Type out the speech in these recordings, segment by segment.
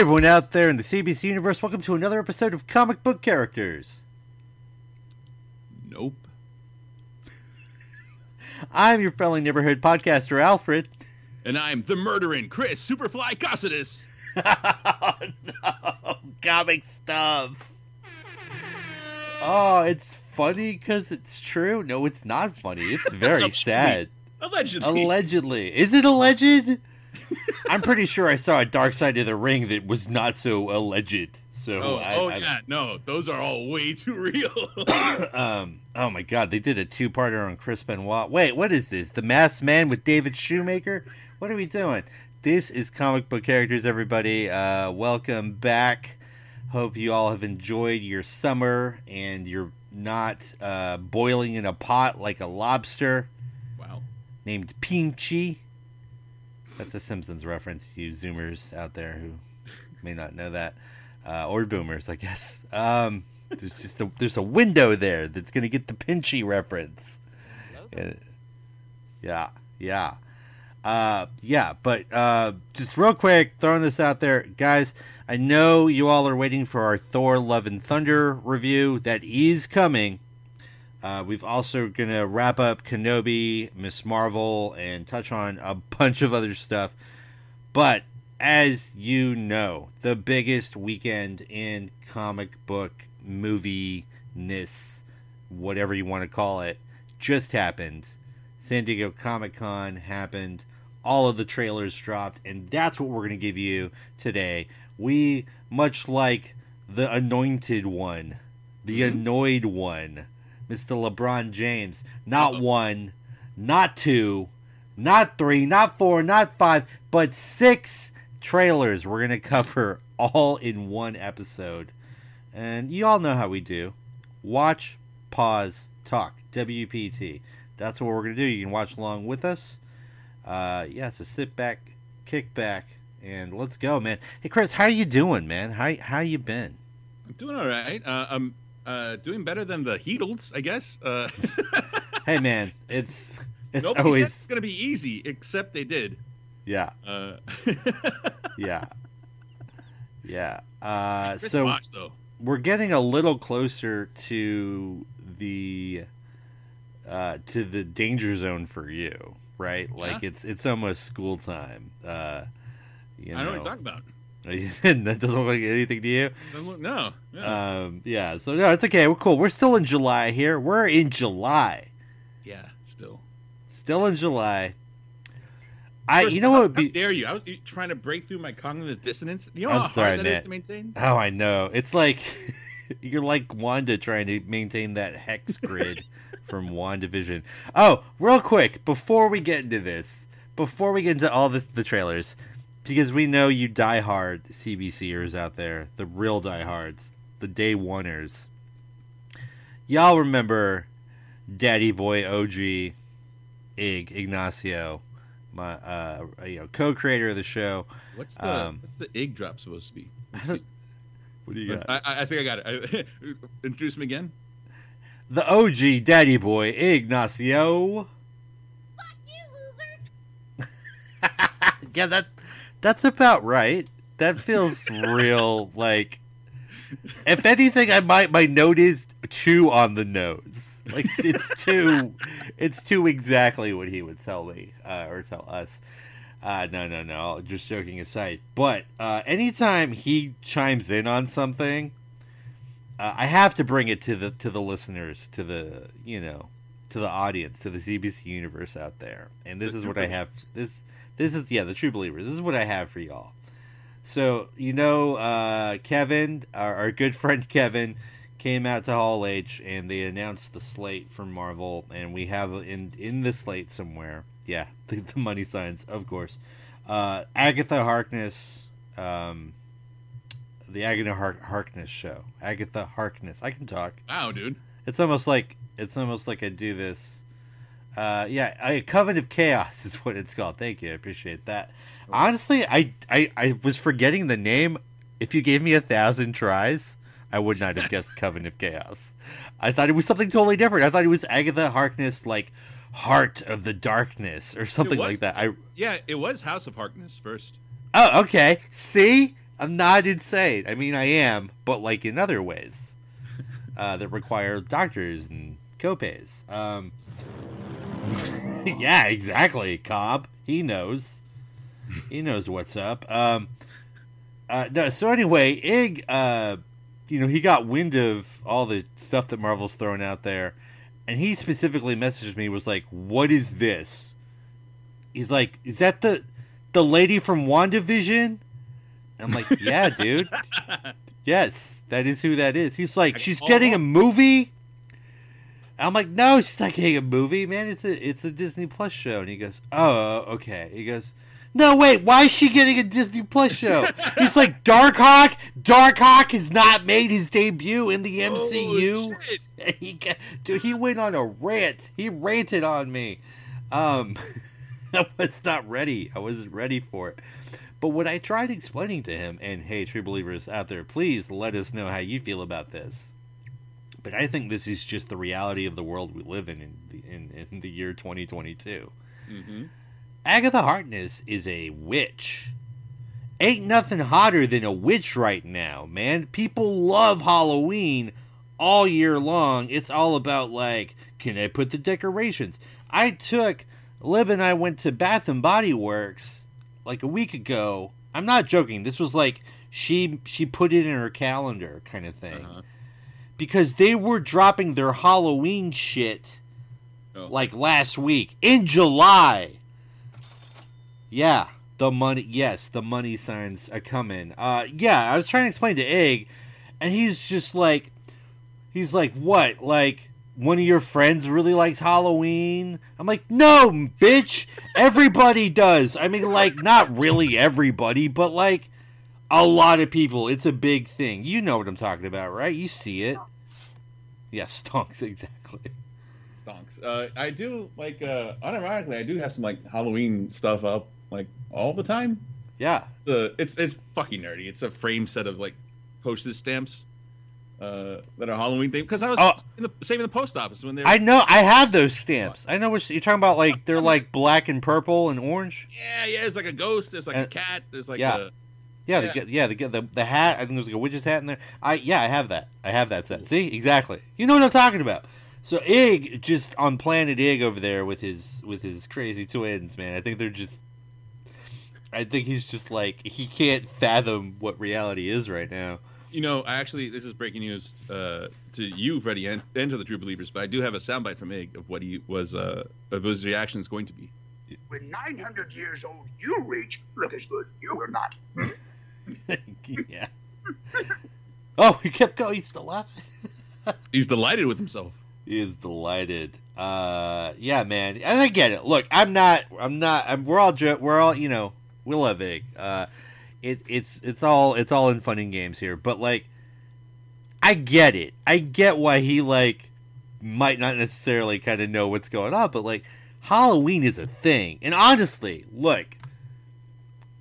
Hey, everyone out there in the CBC universe, welcome to another episode of Comic Book Characters. Nope. I'm your fellow neighborhood podcaster, Alfred. And I'm the murdering Chris Superfly Cossidus. oh, no, comic stuff. Oh, it's funny because it's true. No, it's not funny. It's very sad. Allegedly. Allegedly. Is it alleged? I'm pretty sure I saw a Dark Side of the Ring that was not so alleged. So oh, I, oh I- yeah, no, those are all way too real. um, oh my god, they did a two-parter on Chris Benoit. Wait, what is this? The Masked Man with David Shoemaker? What are we doing? This is comic book characters, everybody. Uh, welcome back. Hope you all have enjoyed your summer and you're not uh, boiling in a pot like a lobster wow. named Pinchy. That's a Simpsons reference to you Zoomers out there who may not know that, uh, or Boomers, I guess. Um, there's just a, there's a window there that's gonna get the Pinchy reference. And- yeah, yeah, uh, yeah. But uh, just real quick, throwing this out there, guys. I know you all are waiting for our Thor: Love and Thunder review. That is coming. Uh, we've also gonna wrap up Kenobi, Miss Marvel, and touch on a bunch of other stuff. But as you know, the biggest weekend in comic book movie ness, whatever you want to call it, just happened. San Diego Comic Con happened. All of the trailers dropped, and that's what we're going to give you today. We, much like the anointed one, the Mhm. annoyed one, Mr. LeBron James, not Uh-oh. one, not two, not three, not four, not five, but six trailers we're going to cover all in one episode. And you all know how we do watch, pause, talk. WPT. That's what we're going to do. You can watch along with us. Uh, yeah, so sit back, kick back, and let's go, man. Hey, Chris, how you doing, man? How how you been? I'm doing all right. Uh, I'm uh, doing better than the Heatles, I guess. Uh, Hey, man, it's it's nobody always it's gonna be easy, except they did. yeah, Uh, yeah, yeah. Uh, so we're getting a little closer to the uh, to the danger zone for you, right? Like it's it's almost school time. Uh, you I know what know, you're talking about. that doesn't look like anything to you. Look- No. Yeah. Um, yeah, so no, it's okay. We're cool. We're still in July here. We're in July. yeah. Still. Still in July. I, First, you know how, what would how dare you? I was trying to break through my cognitive dissonance. You know I'm how sorry, hard that is Nat. to maintain. Oh, I know. It's like you're like Wanda trying to maintain that hex grid from WandaVision. Oh, real quick, before we get into this, before we get into all this, the trailers, because we know you diehard CBCers out there, the real diehards, the day oneers. Y'all remember Daddy Boy OG Ig Ignacio, my uh, you know co-creator of the show. What's the Um, what's the egg drop supposed to be? I. What do you got? I, I- I think I got it. Introduce him again. The OG Daddy Boy Ignacio. Fuck you, loser. yeah, that that's about right. That feels real. Like, if anything, I might my note is two on the nose. Like it's two, it's two exactly what he would tell me uh, or tell us. Uh, no, no, no. Just joking aside. But uh, anytime he chimes in on something, uh, I have to bring it to the to the listeners, to the you know, to the audience, to the CBC universe out there. And this is what I have. This this is yeah, the true believers. This is what I have for y'all. So you know, uh, Kevin, our, our good friend Kevin, came out to Hall H and they announced the slate for Marvel, and we have in in the slate somewhere. Yeah, the, the money signs, of course. Uh, Agatha Harkness. Um, the Agatha Hark- Harkness show. Agatha Harkness. I can talk. Wow, dude. It's almost like it's almost like I do this. Uh, yeah, a Coven of Chaos is what it's called. Thank you, I appreciate that. Honestly, I, I I was forgetting the name. If you gave me a thousand tries, I would not have guessed Coven of Chaos. I thought it was something totally different. I thought it was Agatha Harkness, like Heart of the Darkness or something was- like that. I Yeah, it was House of Harkness first. oh okay. See, I'm not insane. I mean, I am, but like in other ways uh, that require doctors and copays. Um, yeah, exactly. Cobb, he knows. He knows what's up. Um, uh, no, so anyway, Ig, uh, you know, he got wind of all the stuff that Marvel's throwing out there, and he specifically messaged me was like, "What is this?" He's like, "Is that the the lady from WandaVision?" And I'm like, "Yeah, dude. yes, that is who that is." He's like, "She's getting a movie." I'm like, "No, she's not getting a movie, man. It's a it's a Disney Plus show." And he goes, "Oh, okay." He goes, "No, wait. Why is she getting a Disney Plus show?" He's like, "Darkhawk. Darkhawk has not made his debut in the MCU." Oh, he got, dude, he went on a rant. He ranted on me. Um, I was not ready. I wasn't ready for it. But what I tried explaining to him, and hey, true believers out there, please let us know how you feel about this. But I think this is just the reality of the world we live in in the, in, in the year 2022. Mhm. Agatha Harkness is a witch. Ain't nothing hotter than a witch right now, man. People love Halloween all year long. It's all about like, can I put the decorations? I took Lib and I went to Bath and Body Works like a week ago. I'm not joking. This was like she she put it in her calendar kind of thing. Uh-huh. Because they were dropping their Halloween shit Oh. like last week in July. Yeah, the money. Yes, the money signs are coming. Uh, yeah, I was trying to explain to Egg, and he's just like, he's like, what? Like one of your friends really likes Halloween? I'm like, no, bitch. Everybody does. I mean, like, not really everybody, but like a lot of people. It's a big thing. You know what I'm talking about, right? You see it. Yeah, stonks exactly. Stonks. Uh, I do like uh, unironically, I do have some like Halloween stuff up like all the time. Yeah. The it's it's fucking nerdy. It's a frame set of like postage stamps uh, that are Halloween themed. Because I was Oh. in the, saving the post office when they were. I know. I have those stamps. I know what you're talking about. Like they're like black and purple and orange. yeah, yeah. It's like a ghost. There's like Uh, a cat. There's like yeah. a Yeah, Yeah. the yeah the the the hat. I think there's like a witch's hat in there. I yeah, I have that. I have that set. See exactly. You know what I'm talking about. So Ig just on Planet Ig over there with his with his crazy twins, man. I think they're just. I think he's just like he can't fathom what reality is right now. You know, I actually, this is breaking news uh, to you, Freddie, and, and to the True Believers. But I do have a soundbite from Ig of what he was, uh, of his reaction is going to be. When 900 years old you reach, look as good you will not. yeah. Oh, he kept going. He's still laughing. He's delighted with himself. He is delighted. Uh, yeah, man, and I get it. Look, I'm not. I'm not. I'm, we're all. We're all. You know, we love. Uh, it, it's it's all it's all in fun and games here. But like, I get it. I get why he like might not necessarily kind of know what's going on. But like, Halloween is a thing. And honestly, look.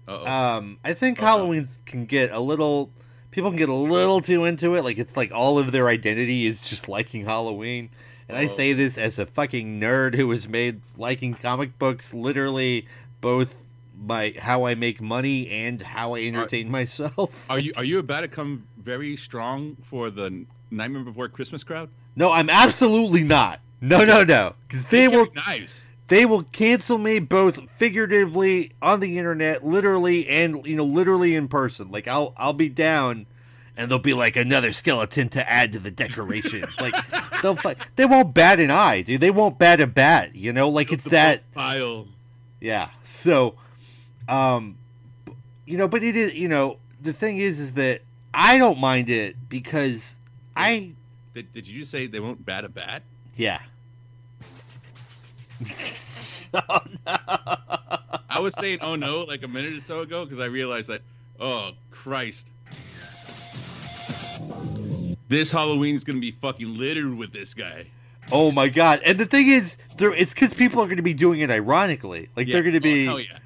Um, I think Uh-oh. Halloween's can get a little. People can get a little too into it. Like it's like all of their identity is just liking Halloween. And I say this as a fucking nerd who was made liking comic books literally both by how I make money and how I entertain myself. are you are you about to come very strong for the Nightmare Before Christmas crowd? No, I'm absolutely not. No, no, no. Because they carry knives. They will cancel me both figuratively on the internet, literally, and you know, literally in person. Like I'll I'll be down, and they'll be like another skeleton to add to the decorations. like they'll they won't bat an eye, dude. They won't bat a bat. You know, like it's that. pile. Yeah. So, um, you know, but it is you know the thing is is that I don't mind it because I Did, did you say they won't bat a bat? yeah. oh no. I was saying, oh no, like a minute or so ago, because I realized that, oh Christ, this Halloween's gonna be fucking littered with this guy. Oh my god! And the thing is, it's because people are going to be doing it ironically. Like they're going to Oh, be, hell yeah.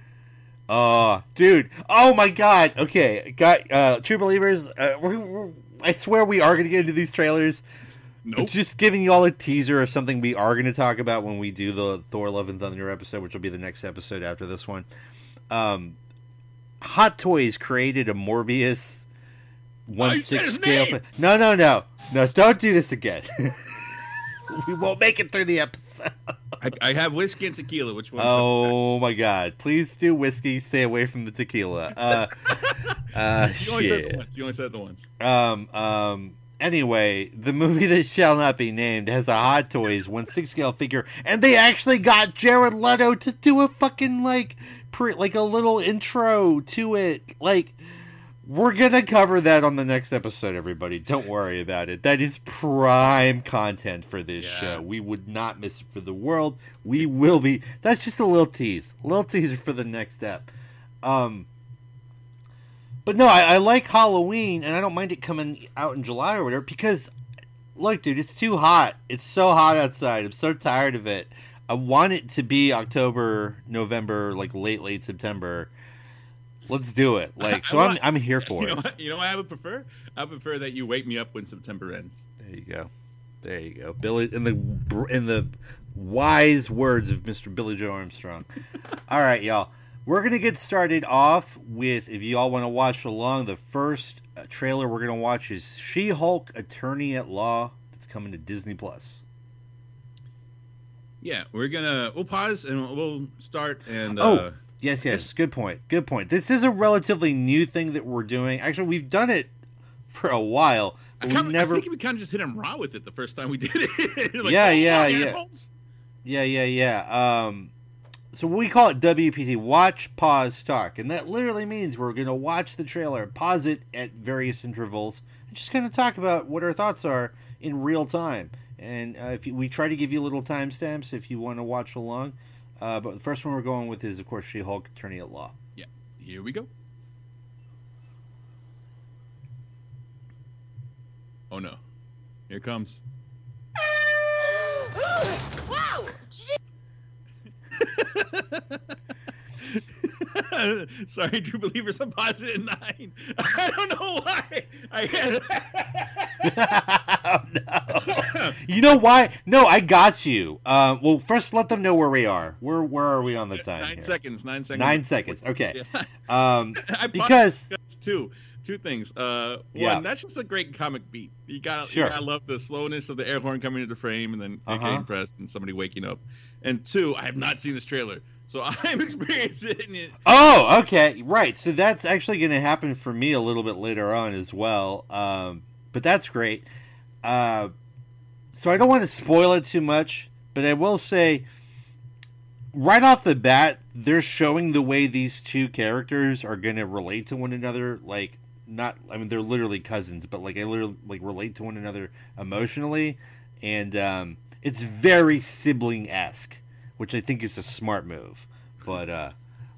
oh, dude, oh my god. Okay, got uh, true believers. Uh, we're, we're, I swear we are going to get into these trailers. Nope. Just giving you all a teaser of something we are going to talk about when we do the Thor: Love and Thunder episode, which will be the next episode after this one. Um, Hot Toys created a Morbius one six scale. name! No, no, no, no! Don't do this again. we won't make it through the episode. I, I have whiskey and tequila. Which one? Oh my god! Please do whiskey. Stay away from the tequila. Uh, uh, you only said it shit. once. You only said it the once. Um, um. Anyway, the movie that shall not be named has a Hot Toys one six scale figure, and they actually got Jared Leto to do a fucking like pre like a little intro to it. Like, we're gonna cover that on the next episode. Everybody, don't worry about it. That is prime content for this Yeah. show. We would not miss it for the world. We will be. That's just a little tease, a little teaser for the next step. Um. But no, I, I like Halloween, and I don't mind it coming out in July or whatever because, look, dude, it's too hot. It's so hot outside. I'm so tired of it. I want it to be October, November, like late, late September. Let's do it. Like, so I I'm, I'm here for You know, it. what, you know what I would prefer? I prefer that you wake me up when September ends. There you go. There you go. Billie, in the br- in the wise words of Mr. Billie Joe Armstrong. all right, y'all. We're gonna get started off with, if you all want to watch along, the first uh, trailer we're gonna watch is She-Hulk: Attorney at Law. that's coming to Disney Plus. Yeah, we're gonna we'll pause and we'll start and Oh, uh, Yes, yes. Good point. Good point. This is a relatively new thing that we're doing. Actually, we've done it for a while, I, but kinda, never. I think we kind of just hit him raw with it the first time we did it. Like, Yeah, "Oh, yeah, yeah. assholes." Yeah, yeah, yeah. Um, so we call it WPT, Watch, Pause, Talk, and that literally means we're going to watch the trailer, pause it at various intervals, and just kind of talk about what our thoughts are in real time. And uh, if you, we try to give you little timestamps if you want to watch along. Uh, but the first one we're going with is, of course, She-Hulk, Attorney at Law. Yeah, here we go. Oh no, here it comes. wow! Sorry, true believers. I'm at nine. I don't know why. I oh, no. You know why? No, I got you. Uh, well, first let them know where we are. Where where are we on the time? nine here? seconds. Nine seconds. Nine seconds. Okay. Yeah. Um, because two two things. Uh, one, Yeah. that's just a great comic beat. You got Sure. you gotta love the slowness of the air horn coming into frame and then Uh-huh. getting pressed and somebody waking up. And two, I have not seen this trailer, so I'm experiencing it. Oh, okay, right. So that's actually going to happen for me a little bit later on as well. Um, but that's great. Uh, so I don't want to spoil it too much, but I will say, right off the bat, they're showing the way these two characters are going to relate to one another. Like, not, I mean, they're literally cousins, but like, I literally like relate to one another emotionally, and um, it's very sibling esque, which I think is a smart move. But uh,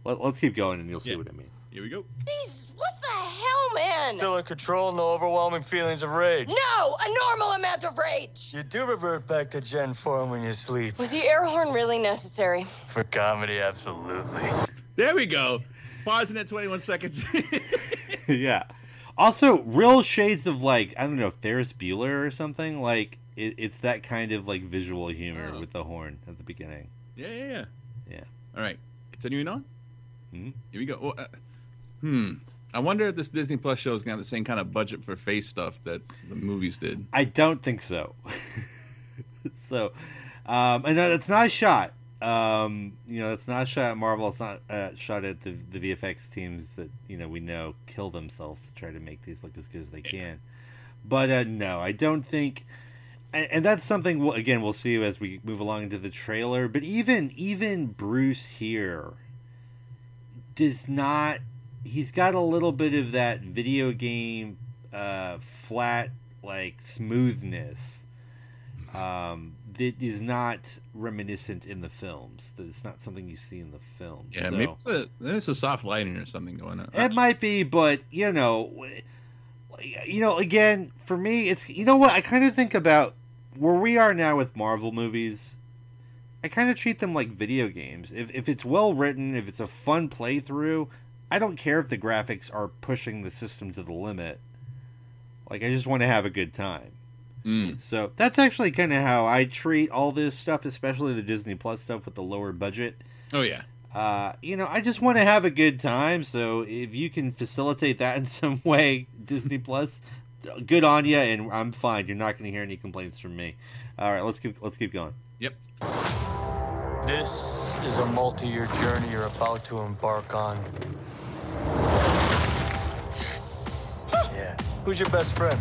let, us keep going, and you'll see Yeah. what I mean. Here we go. Jeez, what the hell, man? Still in control, no overwhelming feelings of rage. no, a normal amount of rage. You do revert back to Jen form when you sleep. Was the air horn really necessary? For comedy, absolutely. There we go. Pausing at 21 seconds. yeah. Also, real shades of like I don't know Ferris Bueller or something. Like it, it's that kind of like visual humor Oh. with the horn at the beginning. yeah, yeah, yeah. Yeah. All right. Continuing on. Mhm. Here we go. Well, uh, hmm. I wonder if this Disney Plus show is gonna have the same kind of budget for face stuff that the movies did. I don't think so. so, um, and that's not a shot. Um, you know, it's not shot at Marvel. It's not a shot at the the VFX teams that you know we know kill themselves to try to make these look as good as they can. But uh, no, I don't think. And, and that's something we'll, again we'll see as we move along into the trailer. But even even Bruce here does not. He's got a little bit of that video game uh, flat like smoothness um, that is not reminiscent in the films. It's not something you see in the films. Yeah, so. maybe it's a, there's a soft lighting or something going on. It might be, but you know, you know, again, for me, it's you know what I kind of think about where we are now with Marvel movies. I kind of treat them like video games. If if it's well written, if it's a fun playthrough, I don't care if the graphics are pushing the system to the limit. Like I just want to have a good time. Mm. So that's actually kind of how I treat all this stuff, especially the Disney Plus stuff with the lower budget. Oh yeah. Uh, you know, I just want to have a good time. So if you can facilitate that in some way, Disney Plus, good on you, and I'm fine. You're not going to hear any complaints from me. All right, let's keep let's keep going. Yep. This is a multi-year journey you're about to embark on. Yes. Yeah. Who's your best friend?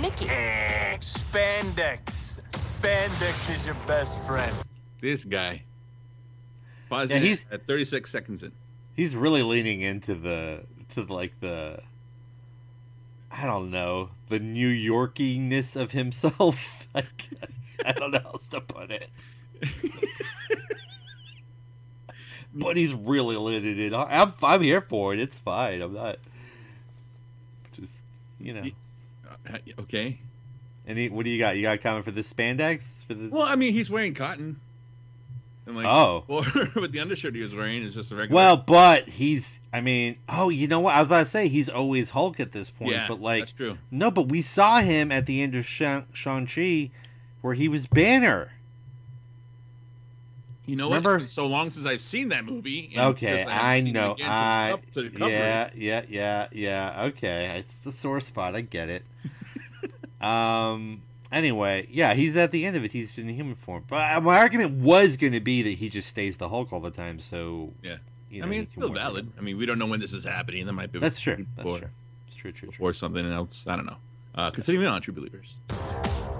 Nikki. Eh, spandex. Spandex is your best friend. This guy. Pause Yeah, he's- at 36 seconds in. He's really leaning into the to like the I don't know the New Yorkiness of himself. Like, I don't know how else to put it. but he's really letting it. on. I'm I'm here for it. It's fine. I'm not just you know. Uh, okay. Any what do you got? You got a comment for the spandex for the? Well, I mean, he's wearing cotton. And like, Oh. Or with the undershirt he was wearing is just a regular. Well, but he's. I mean, oh, you know what? I was about to say he's always Hulk at this point. yeah, but like, that's true. No, but we saw him at the end of Shang-Chi where he was Banner. You know Remember- what? It's been so long since I've seen that movie. and Okay, because I know. again to I to cover yeah, yeah, yeah, yeah. Okay, it's the sore spot. I get it. um. Anyway, yeah, he's at the end of it. He's in human form. But uh, my argument was going to be that he just stays the Hulk all the time. So Yeah. you I mean, it's still work valid. I mean, we don't know when this is happening. That might be That's true. That's before, true. It's true. True. True. Or something else. I don't know. Uh, continuing on, True Believers.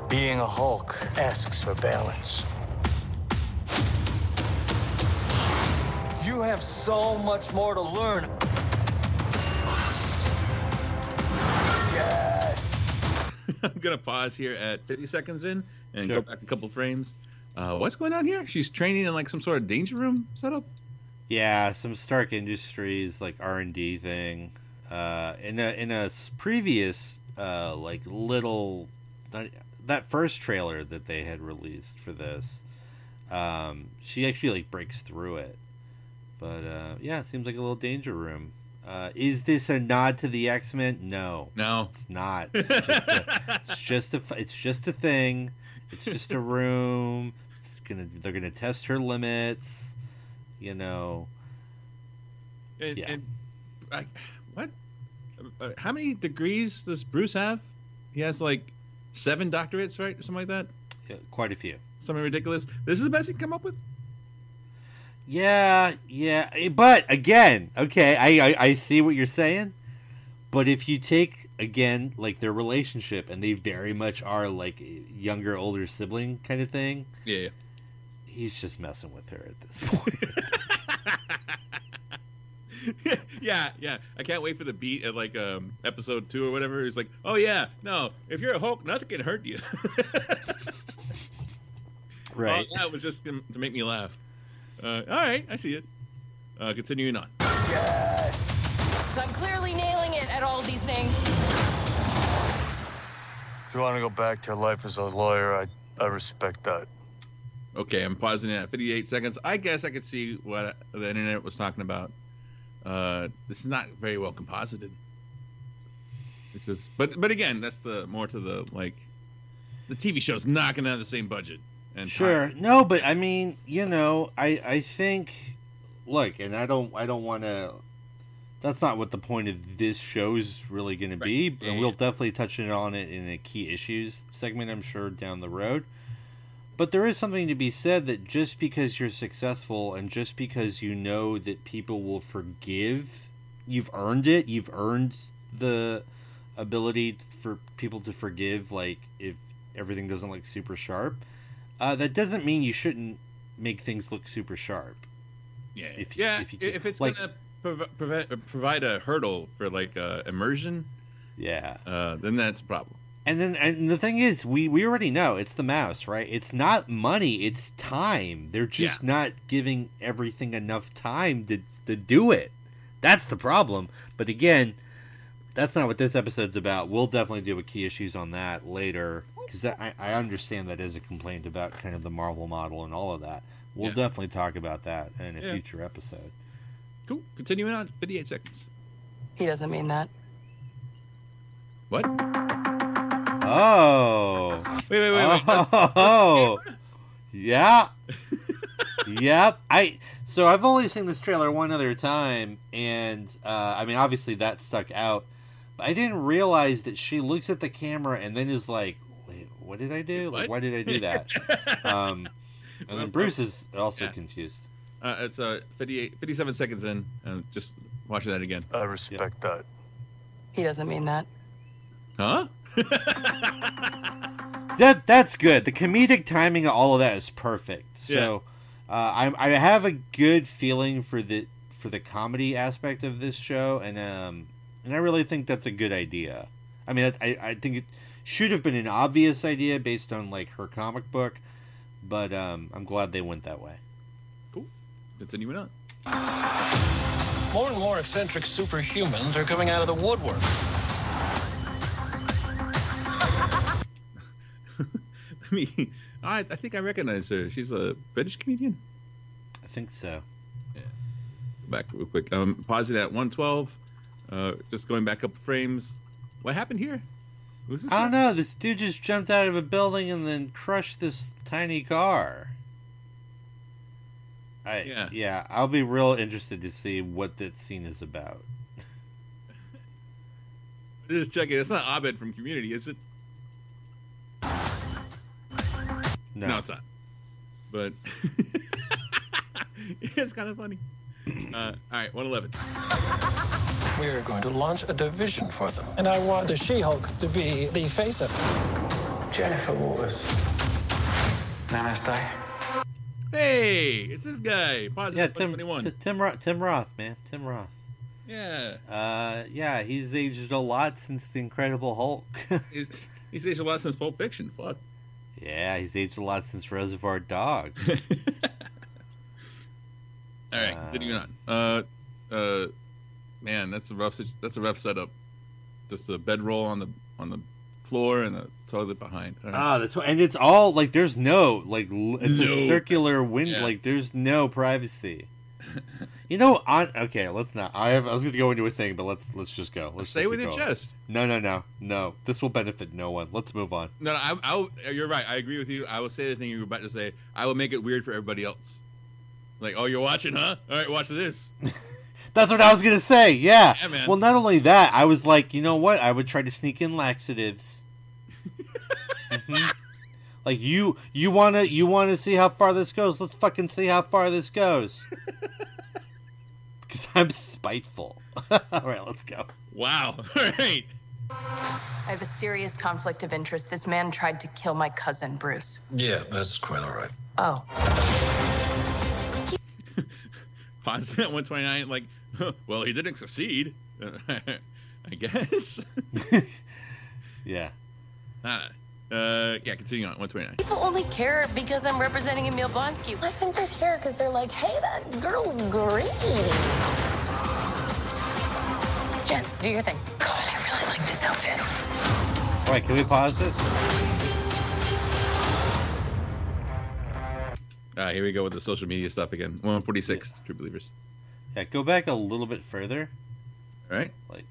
Being a Hulk asks for balance. Have so much more to learn. Yes. I'm gonna pause here at 50 seconds in and Sure. go back a couple frames. Uh, what's going on here? She's training in like some sort of danger room setup. Yeah, some Stark Industries like R and D thing. Uh, in a in a s- previous uh, like little that, that first trailer that they had released for this, um, she actually like breaks through it. But uh, yeah, it seems like a little danger room. Uh, is this a nod to the X Men? No, No. it's not. It's just a, it's just a it's just a thing. It's just a room. It's gonna they're gonna test her limits. You know. And, Yeah. and I, what? Uh, how many degrees does Bruce have? He has like seven doctorates, right, or something like that. Yeah, quite a few. Something ridiculous. This is the best he can come up with. Yeah, yeah, eh, but again, okay, I, I I see what you're saying, but if you take again like their relationship and they very much are like a younger older sibling kind of thing, Yeah. yeah. he's just messing with her at this point. yeah, yeah. I can't wait for the beat at like um episode two or whatever. He's like, oh yeah, no, if you're a Hulk, nothing can hurt you. right. Oh, that was just to make me laugh. Uh, all right, I see it. Uh, continuing on. Yes. So I'm clearly nailing it at all these things. If you want to go back to your life as a lawyer, I, I respect that. Okay, I'm pausing it at 58 seconds. I guess I could see what the internet was talking about. Uh, this is not very well composited. It's just, but but again, that's the more to the like, the TV show's not gonna have the same budget. And Sure. time. No, but I mean, you know, I I think look, and I don't I don't want to that's not what the point of this show is really going to be, Right. and we'll definitely touch on it in a key issues segment I'm sure down the road. But there is something to be said that just because you're successful and just because you know that people will forgive, you've earned it, you've earned the ability for people to forgive like if everything doesn't look super sharp uh, that doesn't mean you shouldn't make things look super sharp. Yeah, If you- yeah. if you if, it's like- gonna prov- prov- provide a hurdle for like uh, immersion, Yeah. uh, then that's a problem. And then and the thing is, we we already know it's the mouse, right? It's not money, it's time. They're just not giving everything enough time to to do it. That's the problem. But again, that's not what this episode's about. We'll definitely do a key issues on that later because I, I understand that is a complaint about kind of the Marvel model and all of that. We'll Yeah. definitely talk about that in a Yeah. future episode. Cool. Continuing on, 58 seconds. He doesn't mean that. What? Oh. Wait, wait, wait, wait. Oh, yeah. yep. I so I've only seen this trailer one other time, and uh, I mean, obviously that stuck out. But I didn't realize that she looks at the camera and then is like, "Wait, what did I do? Like, why did I do that?" um, and then Bruce is also Yeah. confused. Uh, it's uh, 58, 57 seconds in. Uh, just watching that again. I respect that. He doesn't mean that. Huh? That that's good. The comedic timing of all of that is perfect. So, uh, I I have a good feeling for the for the comedy aspect of this show, and um, and I really think that's a good idea. I mean, that's- I I think it should have been an obvious idea based on like her comic book, but um, I'm glad they went that way. Cool. Continuing on. More and more eccentric superhumans are coming out of the woodwork. I mean, I, I think I recognize her. She's a British comedian. I think so. Yeah. Back real quick. Um, pausing at 112. Uh, just going back up frames. What happened here? Who's this? I don't guy? know. This dude just jumped out of a building and then crushed this tiny car. I, Yeah. yeah. I'll be real interested to see what that scene is about. Just checking. It's not Abed from Community, is it? No, No, it's not. But it's kind of funny. Uh, all right, 111. We are going to launch a division for them. And I want the She-Hulk to be the face of it. Jennifer Walters. Namaste. Hey, it's this guy. Positive yeah, Tim, T- Tim, Roth, Tim Roth, man, Tim Roth. yeah. Uh, yeah, he's aged a lot since the Incredible Hulk. He's, he's aged a lot since Pulp Fiction. Fuck. yeah, he's aged a lot since Reservoir Dogs. All right, continuing on. Uh, uh, man, that's a rough. That's a rough setup. Just a bedroll on the on the floor and the toilet behind. Right. Ah, that's and it's all like there's no like it's No. a circular wind Yeah. like there's no privacy. you know, on okay, let's not. I have I was going to go into a thing, but let's let's just go. Let's Say get your chest. No, no, no, no. This will benefit no one. Let's move on. No, no I, I, you're right. I agree with you. I will say the thing you were about to say. I will make it weird for everybody else. Like, oh, you're watching, huh? All right, watch this. That's what I was gonna say. Yeah. Yeah, man. Well, not only that, I was like, you know what? I would try to sneak in laxatives. Mhm. Like you, you wanna, you wanna see how far this goes. Let's fucking see how far this goes. Because I'm spiteful. All right, let's go. Wow. All right. I have a serious conflict of interest. This man tried to kill my cousin, Bruce. Yeah, that's quite all right. Oh. Fonz at 129. Like, well, he didn't succeed. I guess. Yeah. Ah, uh, yeah. Continue on. 129. People only care because I'm representing Emil Blonsky. I think they care because they're like, hey, that girl's great. Jen, do your thing. God, I really like this outfit. All right, can we pause it? Ah, here we go with the social media stuff again. 146. True believers. Yeah, go back a little bit further. All right. Like.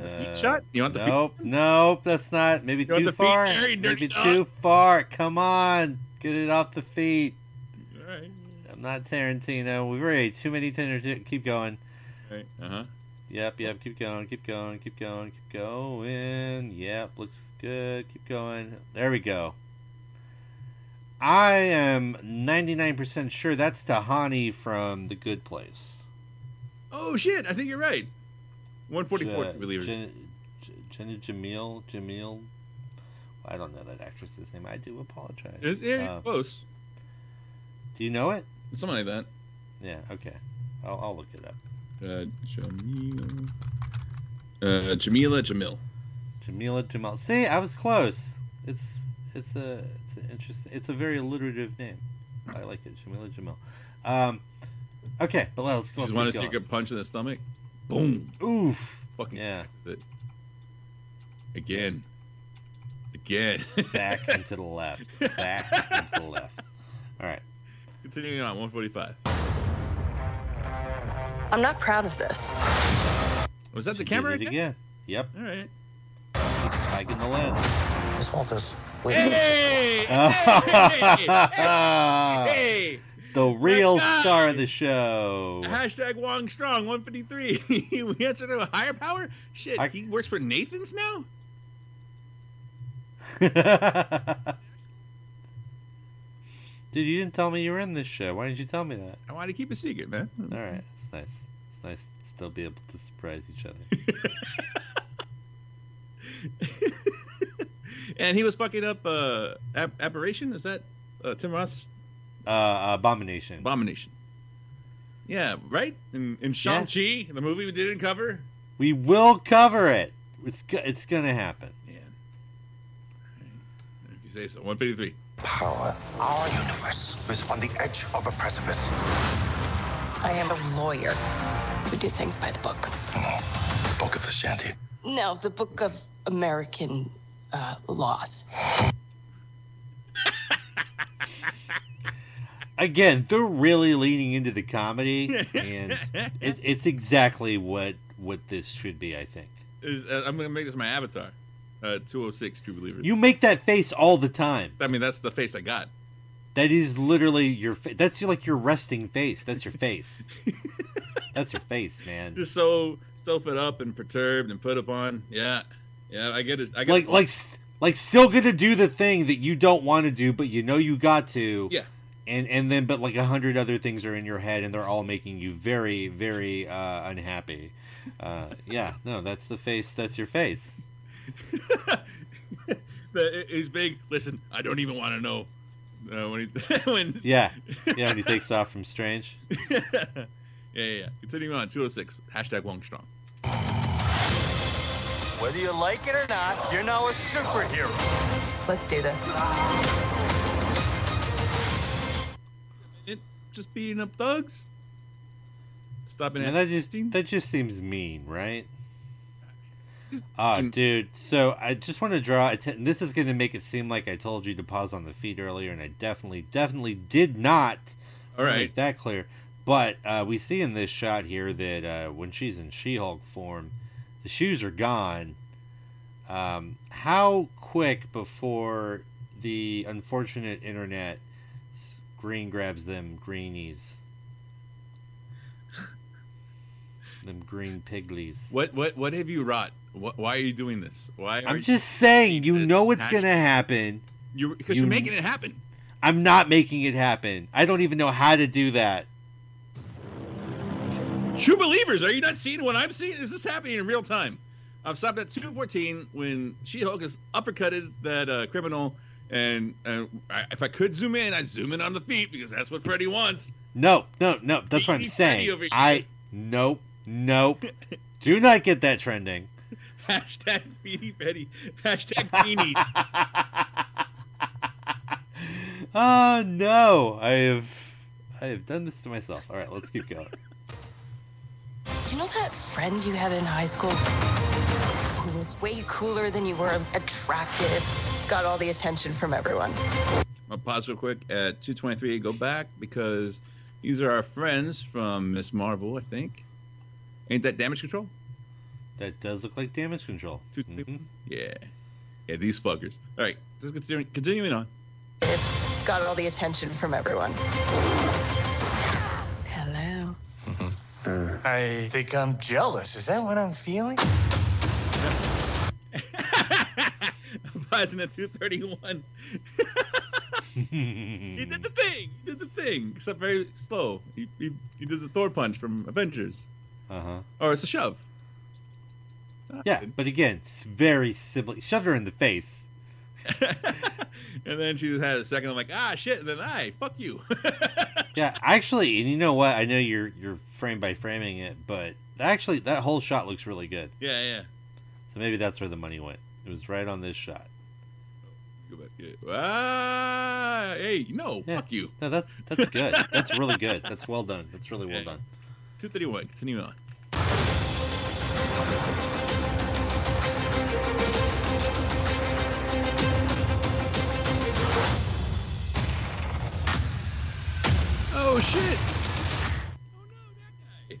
Uh, shot? You want the feet- Nope, nope, that's not. Maybe You too far. Maybe dog? too far. Come on, get it off the feet. Right. I'm not Tarantino. We've already too many Tarantino. Keep going. Right. Uh huh. Yep, yep. Keep going. Keep going. Keep going. Keep going. Yep, looks good. Keep going. There we go. I am 99% sure that's Tahani from The Good Place. Oh shit! I think you're right. 144. Je- True believers. Jen- J- Jenny Jamil. Jamil. I don't know that actress's name. I do apologize. It's- yeah, Um, close. do you know it? Something like that. Yeah. Okay. I'll, I'll look it up. Uh, Jamila. Uh, Jamila Jamil. Jamila Jamal. See, I was close. It's it's a it's an interesting. It's a very alliterative name. I like it, Jamila Jamil. Um, okay, but let's You let's just want to see a good punch in the stomach? Boom! Oof. Fucking Yeah. it. Again. Again. Back and to the left. Back and to the left. All right. Continuing on. 145. I'm not proud of this. Was that the camera did it again? again. Yep. All right. Keep spiking the lens. Miss Walters, wait. Hey! Hey! hey! hey! The real star of the show. Hashtag Wong Strong 153. we answer to a higher power? Shit, I- he works for Nathan's now? Dude, you didn't tell me you were in this show. Why didn't you tell me that? I wanted to keep a secret, man. All right, it's nice. It's nice to still be able to surprise each other. and he was fucking up uh, Aberration? Is that uh, Tim Roth's Uh, Abomination. Abomination? Yeah, right? In, in Shang-Chi, the movie we didn't cover? we will cover it. It's it's gonna happen. Yeah. If you say so. 153. Power. Our universe is on the edge of a precipice. I am a lawyer. We do things by the book. The Book of Ashanti. No, the book of American uh, laws. Again, they're really leaning into the comedy, and it, it's exactly what what this should be. I think Is, uh, I'm going to make this my avatar. Uh, 206 True Believers. you make that face all the time. I mean, that's the face I got. That is literally your. Fa- that's your, like your resting face. That's your face. that's your face, man. Just so so fed up and perturbed and put upon. Yeah, yeah, I get it. I get Like it. like like still gonna do the thing that you don't want to do, but you know you got to. Yeah. And and then but like a hundred other things are in your head, and they're all making you very very uh, unhappy. Uh, yeah, no, that's the face. That's your face. The- he's big. Listen, I don't even want to know uh, when he when. Yeah, yeah. When he takes off from Strange. yeah, yeah, yeah. Continuing on, 206. Hashtag Wong Strong. Whether you like it or not, you're now a superhero. Let's do this. Just beating up thugs. Stopping And at that just that just seems mean, right? Ah, and- dude. So I just want to draw attention. This is going to make it seem like I told you to pause on the feed earlier, and I definitely, definitely did not. All make that clear. But uh, we see in this shot here that uh, when she's in She-Hulk form, the shoes are gone. Um, how quick before the unfortunate internet green grabs them greenies? them green piglies. What what what have you wrought? What, why are you doing this? Why are I'm just saying, you know what's gonna happen. you because you- you're making it happen. I'm not making it happen. I don't even know how to do that. True believers, are you not seeing what I'm seeing? Is this happening in real time? I've stopped at 214 when She-Hulk has uppercutted that uh, criminal, and, and I, if I could zoom in, I'd zoom in on the feet because that's what Freddy wants. No, no, no. That's what I'm saying. over here. I nope, nope. do not get that trending. Hashtag Feedy Freddy. Hashtag Feenies. oh no, I have, I have done this to myself. All right, let's keep going. You know that friend you had in high school who was way cooler than you were, attractive, got all the attention from everyone? I'll pause real quick at 223. Go back because these are our friends from Miss Marvel, I think. Ain't that damage control? That does look like damage control. Two, three, Mhm. Yeah. Yeah, these fuckers. All right, just continuing, continuing on. Got all the attention from everyone. Hello. I think I'm jealous. Is that what I'm feeling? I'm at 231. He did the thing. He did the thing, except very slow. He, he, he did the Thor punch from Avengers. uh huh. Or it's a shove. Ah, Yeah, good. but again, it's very sibling. Shoved her in the face. and then she had a second. I'm like, ah, shit. And then, I fuck you. Yeah, actually, and you know what? I know you're you're frame by framing it, but actually, that whole shot looks really good. yeah, yeah. So maybe that's where the money went. It was right on this shot. Go back. Yeah. Ah, hey, no, Yeah. fuck you. No, that that's good. that's really good. That's well done. That's really well Yeah. done. 231. Continue on. Oh shit! Oh no, that guy.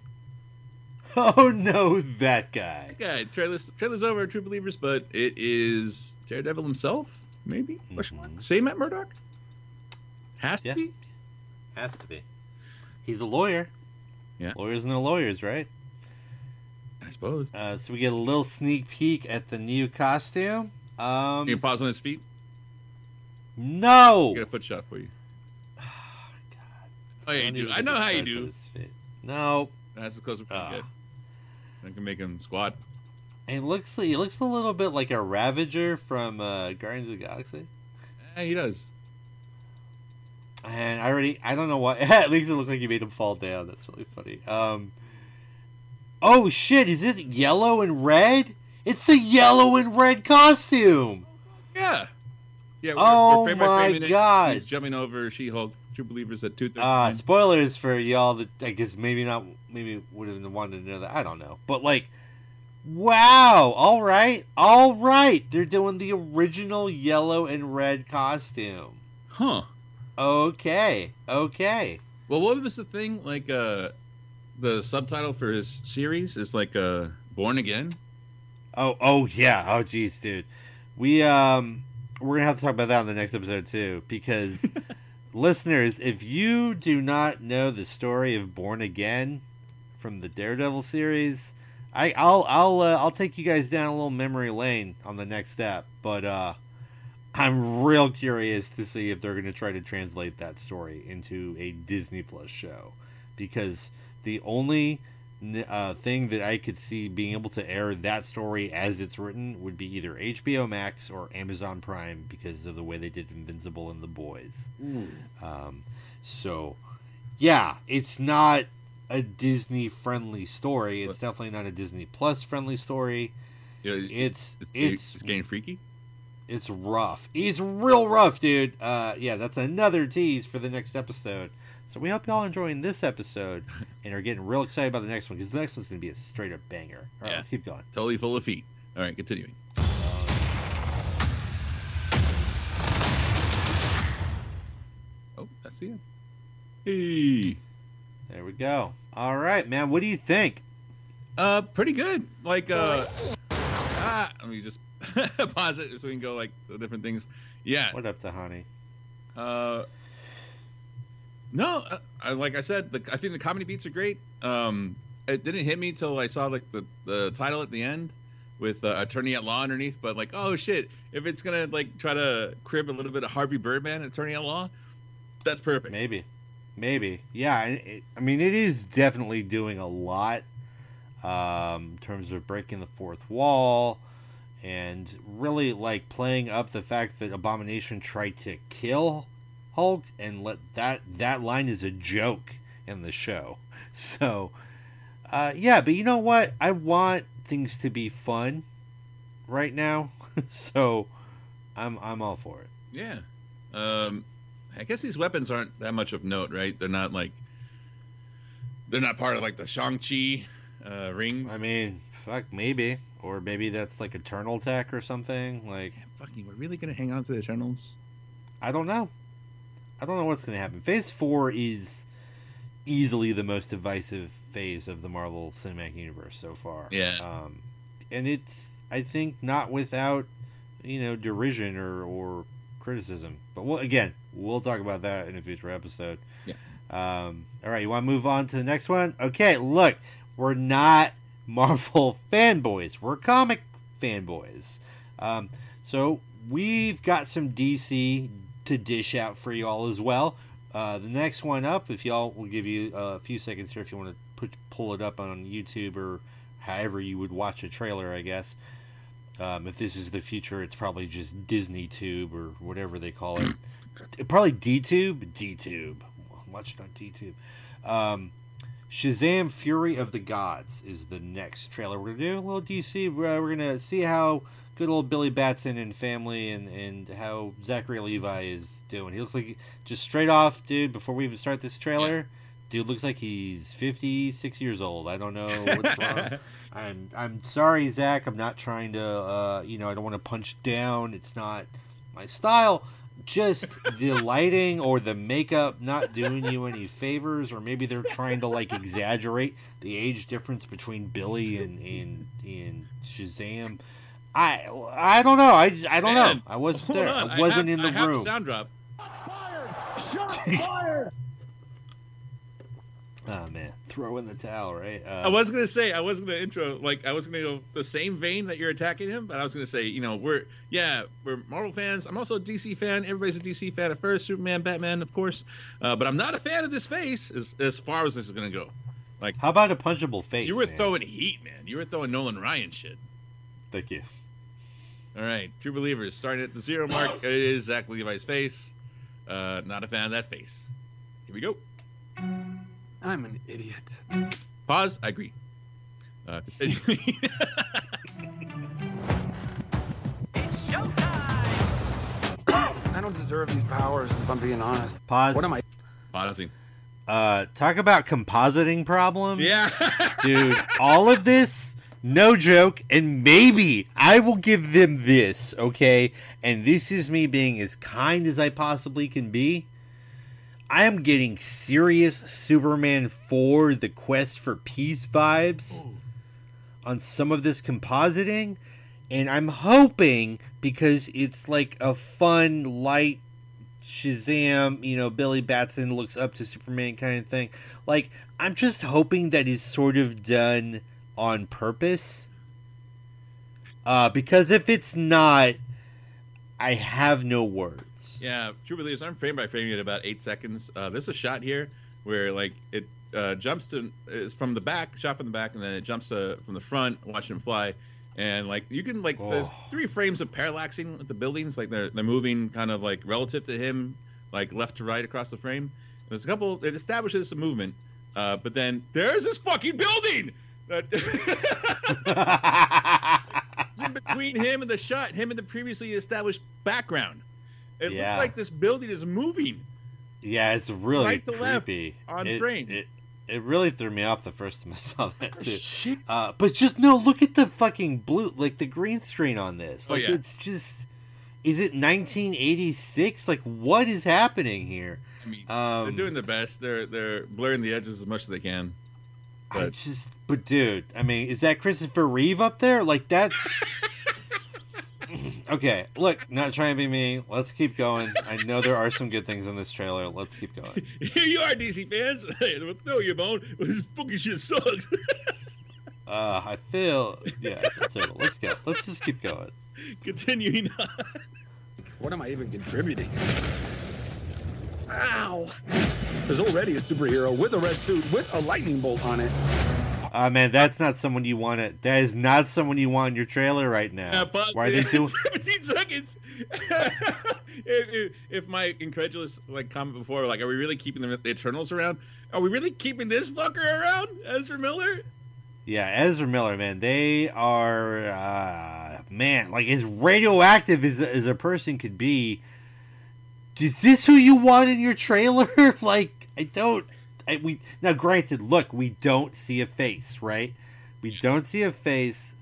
Oh no that guy. Trailer's, trailer's over. True Believers, but it is Daredevil himself. Maybe? Question mark. Mhm. Say Matt Murdock. Has Yeah. to be. Has to be. He's a lawyer. Yeah. Lawyers know lawyers, right? I suppose. Uh, so we get a little sneak peek at the new costume. Um, Can you pause on his feet? no. I got a foot shot for you. God. Oh yeah, you do. I know how you do. with his feet. No. That's as close as we can Ah. get. I can make him squat. It looks he looks a little bit like a Ravager from uh, Guardians of the Galaxy. Yeah, he does. And I already I don't know what it makes it look like you made him fall down. That's really funny. Um Oh shit, is it yellow and red? It's the yellow and red costume. Yeah. Yeah. Oh frame by my it. God. He's jumping over She-Hulk. True Believers at two thirty. Uh spoilers for y'all that I guess maybe not maybe would have wanted to know that. I don't know. But like wow, all right. All right. They're doing the original yellow and red costume. huh. Okay. Okay. Well, what was the thing? Like, uh, the subtitle for his series is like, uh, Born Again. Oh, oh yeah. Oh, geez, dude. We um, we're gonna have to talk about that on the next episode too, because listeners, if you do not know the story of Born Again from the Daredevil series, I I'll I'll uh, I'll take you guys down a little memory lane on the next step, but uh, I'm real curious to see if they're gonna try to translate that story into a Disney Plus show, because the only uh, thing that I could see being able to air that story as it's written would be either HBO Max or Amazon Prime because of the way they did Invincible and The Boys. Um, so, yeah, it's not a Disney friendly story. It's definitely not a Disney Plus friendly story. Yeah, It's it's, it's it's getting freaky. it's rough. It's real rough, dude. Uh, yeah, that's another tease for the next episode. So we hope y'all are enjoying this episode and are getting real excited about the next one because the next one's gonna be a straight up banger. All right, Yeah. let's keep going. Totally full of feet. All right, continuing. Oh, that's the end. Hey. There we go. All right, man. What do you think? Uh, pretty good. Like, uh, ah, let me just pause it so we can go like the different things. Yeah. What up to honey? Uh, no, uh, I, like I said, the, I think the comedy beats are great. Um, it didn't hit me till I saw like the, the title at the end with uh, attorney at law underneath. But like, oh shit, if it's gonna like try to crib a little bit of Harvey Birdman, attorney at law, that's perfect. Maybe, maybe. Yeah. It, I mean, it is definitely doing a lot um, in terms of breaking the fourth wall and really like playing up the fact that Abomination tried to kill Hulk and let that that line is a joke in the show. So, uh, yeah. But you know what? I want things to be fun right now. so, I'm I'm all for it. Yeah. Um, I guess these weapons aren't that much of note, right? They're not like they're not part of like the Shang Chi uh, rings. I mean, fuck, maybe, or maybe that's like Eternal Tech or something. Like, fucking, we're really gonna hang on to the Eternals? I don't know. I don't know what's gonna happen. Phase four is easily the most divisive phase of the Marvel Cinematic Universe so far. Yeah. Um, and it's, I think, not without, you know, derision or or criticism. But we'll, again, we'll talk about that in a future episode. Yeah. Um, all right, you want to move on to the next one? Okay, look, we're not Marvel fanboys. We're comic fanboys. Um, so we've got some DC to dish out for you all as well. Uh, the next one up, if y'all will give you a few seconds here if you want to put pull it up on YouTube or however you would watch a trailer, I guess. Um, if this is the future, it's probably just Disney Tube or whatever they call it. probably D Tube, D Tube. Watch it on DTube. Um, Shazam: Fury of the Gods is the next trailer we're gonna do. A little DC. We're, we're gonna see how good old Billy Batson and family and and how Zachary Levi is doing. He looks like just straight off, dude. Before we even start this trailer, dude looks like he's fifty six years old. I don't know what's wrong. I'm I'm sorry, Zach. I'm not trying to, uh, you know, I don't want to punch down. It's not my style. Just the lighting or the makeup not doing you any favors, or maybe they're trying to like exaggerate the age difference between Billy and and and Shazam. I I don't know. I I don't Man, know. I wasn't there. on, I wasn't have- in the I have room. sound drop. Oh man, throw in the towel, right? Uh, I was gonna say I was gonna intro like I was gonna go the same vein that you're attacking him, but I was gonna say you know we're yeah we're Marvel fans. I'm also a DC fan. Everybody's a DC fan at first. Superman, Batman, of course, uh, but I'm not a fan of this face as as far as this is gonna go. Like How about a punchable face? you were man? throwing heat, man. You were throwing Nolan Ryan shit. Thank you. All right, true believers starting at the zero mark. it is Zach Levi's face. Uh, not a fan of that face. Here we go. I'm an idiot. Pause. I agree. Uh, continuing. I don't deserve these powers if I'm being honest. Pause. What am I? Pausing. Uh, talk about compositing problems. Yeah. dude. All of this, no joke, and maybe I will give them this, okay? And this is me being as kind as I possibly can be. I am getting serious Superman 4 The Quest for Peace vibes on some of this compositing. And I'm hoping because it's like a fun, light Shazam, you know, Billy Batson looks up to Superman kind of thing. Like, I'm just hoping that is sort of done on purpose. Uh, because if it's not, I have no words. Yeah, True Believers. I'm frame by framing it about eight seconds. Uh, there's a shot here where like it uh, jumps to is from the back, shot from the back, and then it jumps to, from the front, watching him fly. And like you can like there's Oh. three frames of parallaxing with the buildings, like they're they're moving kind of like relative to him, like left to right across the frame. There's a couple. It establishes some movement, uh, but then there's this fucking building in between him and the shot, him and the previously established background. It Yeah. looks like this building is moving. Yeah, it's really Right to left creepy. on it, frame. It, it really threw me off the first time I saw that too. Shit. Uh, but just no, look at the fucking blue, like the green screen on this. Oh, Like yeah. it's just, is it 1986? Like what is happening here? I mean, Um, they're doing the best. They're they're blurring the edges as much as they can. I but- just, but dude, I mean, is that Christopher Reeve up there? Like that's. okay, look, not trying to be me. Let's keep going. I know there are some good things in this trailer. Let's keep going. Here you are, DC fans. Throw your bone. This fucking shit sucks. Uh, I feel, yeah, I feel terrible. Let's go. Let's just keep going. Continuing on. What am I even contributing? Ow! There's already a superhero with a red suit with a lightning bolt on it. Uh, man, that's not someone you want to. That is not someone you want in your trailer right now. Yeah, pause Why are they doing? 17 seconds. if, if, if my incredulous like comment before, like, are we really keeping the, the Eternals around? Are we really keeping this fucker around, Ezra Miller? Yeah, Ezra Miller, man, they are, uh, man, like as radioactive as as a person could be. Is this who you want in your trailer? like, I don't. I, we now, granted, look, we don't see a face, right? We don't see a face.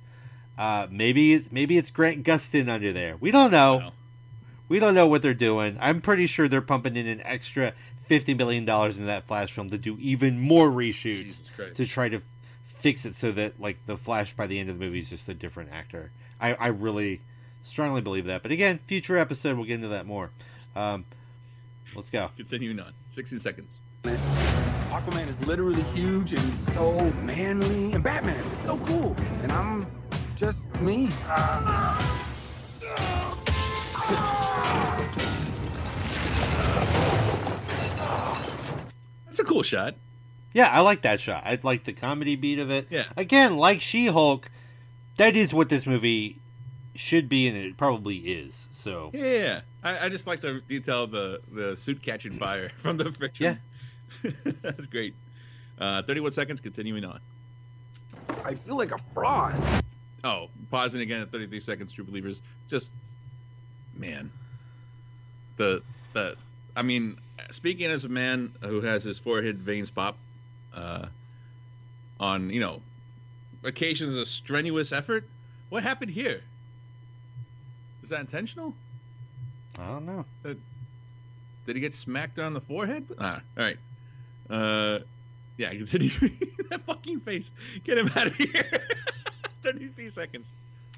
Uh, maybe it's maybe it's Grant Gustin under there. We don't know. No. We don't know what they're doing. I'm pretty sure they're pumping in an extra fifty million dollars into that Flash film to do even more reshoots to try to fix it so that like the Flash by the end of the movie is just a different actor. I, I really strongly believe that. But again, future episode we'll get into that more. Um, let's go. Continuing on. Sixty seconds. Aquaman is literally huge and he's so manly, and Batman is so cool, and I'm just me. That's a cool shot. Yeah, I like that shot. I like the comedy beat of it. Yeah. Again, like She Hulk, that is what this movie should be, and it probably is. So Yeah, yeah, yeah. I, I just like the detail of the, the suit catching fire from the friction. That's great. Uh, 31 seconds, continuing on. I feel like a fraud. Oh, pausing again at 33 seconds, true believers. Just, man. The, the, I mean, speaking as a man who has his forehead veins pop uh, on, you know, occasions of strenuous effort, what happened here? Is that intentional? I don't know. Did he get smacked on the forehead? Ah, all right. Uh, yeah, continue. that fucking face. Get him out of here. 33 seconds.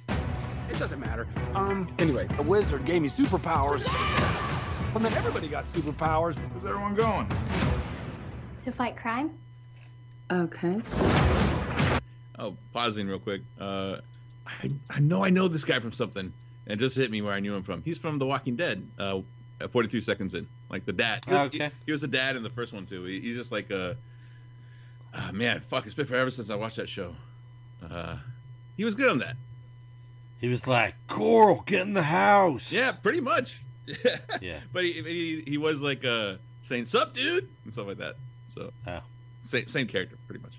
It doesn't matter. Um, anyway, the wizard gave me superpowers. And then everybody got superpowers. Where's everyone going? To fight crime? Okay. Oh, pausing real quick. Uh, I I know I know this guy from something, and it just hit me where I knew him from. He's from The Walking Dead. Uh, 43 seconds in, like the dad. He was, Okay. he, he was the dad in the first one too. He, he's just like a. Uh, man, fuck! It's been forever since I watched that show. Uh, he was good on that. He was like, Coral, get in the house. Yeah, pretty much. Yeah. but he, he he was like uh saying "sup, dude" and stuff like that. So Oh. same same character, pretty much.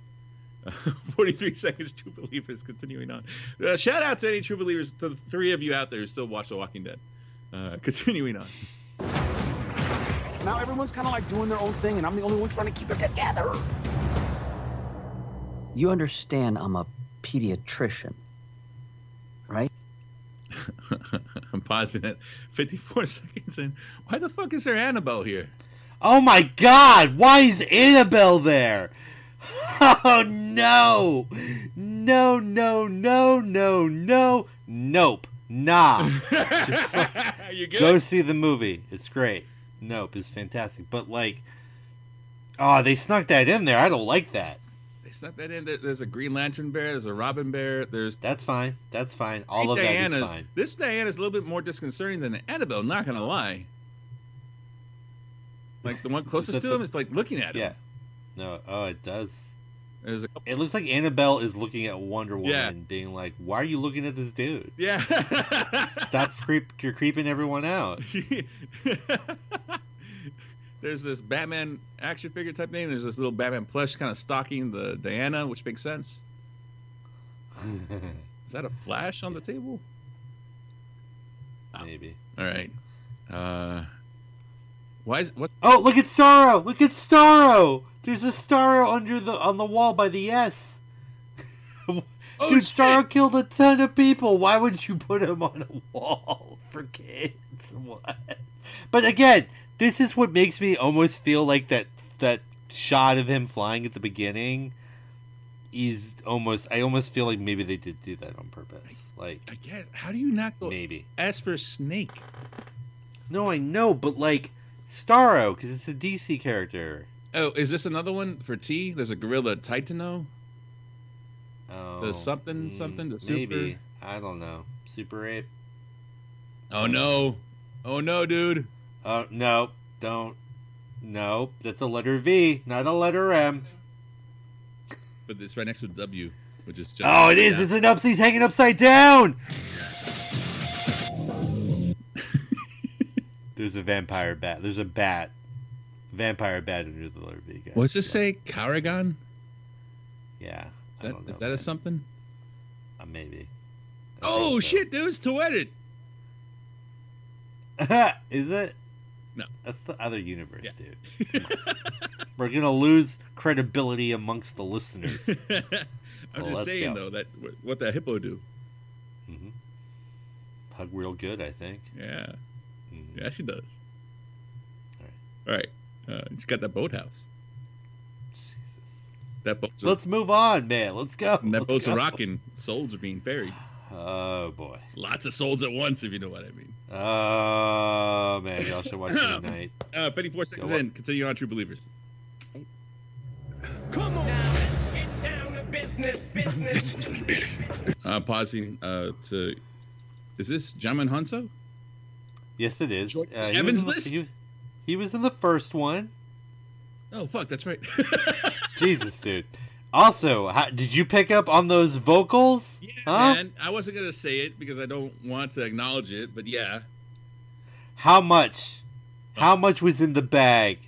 Uh, 43 seconds, True Believers. Continuing on. Uh, shout out to any True Believers, to the three of you out there who still watch The Walking Dead. Uh, continuing on. Now everyone's kind of like doing their own thing, and I'm the only one trying to keep it together. You understand I'm a pediatrician, right? I'm pausing it. 54 seconds in. Why the fuck is there Annabelle here? Oh my god, why is Annabelle there? Oh no! No, no, no, no, no, nope. Nah. Just like, you good? go see the movie. It's great. Nope, it's fantastic. But like Oh, they snuck that in there. I don't like that. They snuck that in. There- There's a Green Lantern bear. There's a Robin bear. There's That's fine. That's fine. All of that is Diana's. fine. This Diana's a little bit more disconcerting than the Annabelle. Not gonna lie. Like the one closest to the- him is like looking at him. Yeah. No, oh, it does. There's a couple. It looks like Annabelle is looking at Wonder Woman, Yeah. being like, "Why are you looking at this dude? Yeah. Stop creep! You're creeping everyone out." There's this Batman action figure type thing. There's this little Batman plush kind of stalking the Diana, which makes sense. Is that a flash on the table? Maybe. All right. Uh, why is what? Oh, look at Starro! Look at Starro! There's a Starro under the on the wall by the S. Oh, Dude, shit. Starro killed a ton of people. Why would you put him on a wall for kids? What? But again, this is what makes me almost feel like that that shot of him flying at the beginning is almost. I almost feel like maybe they did do that on purpose. Like I guess. How do you not go? maybe. As for Snake, No, I know, but like Starro, because it's a DC character. Oh, is this another one for T? There's a gorilla Titano. Oh, The something, mm, something, the super- maybe I don't know. Super Ape. Oh no! Oh no, dude! Uh, oh no, don't. No, that's a letter V, not a letter M. But it's right next to W, which is just. Oh, it is. It's an ups. He's hanging upside down. There's a vampire bat. There's a bat. Vampire bat under the V. Guys. What's this say? Karagon? Yeah. Is that know, is that a something? Uh, maybe. I Oh so. shit, dude! It's Toetted. is it? No. That's the other universe, Yeah. dude. We're gonna lose credibility amongst the listeners. I'm Well, just saying go. though that what that hippo do? hmm Hug real good, I think. Yeah, Mhm. yeah, she does. All All right, uh, she's got that boathouse. Jesus. That boat's Let's move on, man. Let's go. and that Let's boat's go. rocking. Souls are being ferried. Oh boy. Lots of souls at once, if you know what I mean. Oh man, y'all should watch it tonight. Uh, 54 seconds Go on. in. Continue on, True Believers. Come on. let's Get down to business, business. Listen to me, Billy. Uh, pausing uh, to. Is this Djimon Hounsou? Yes, it is. George Uh, Evans in list? He, he was in the first one. Oh fuck, that's right. Jesus, dude. Also, how, did you pick up on those vocals? yeah, Huh? man. I wasn't gonna say it because I don't want to acknowledge it, but yeah. How much? How much was in the bag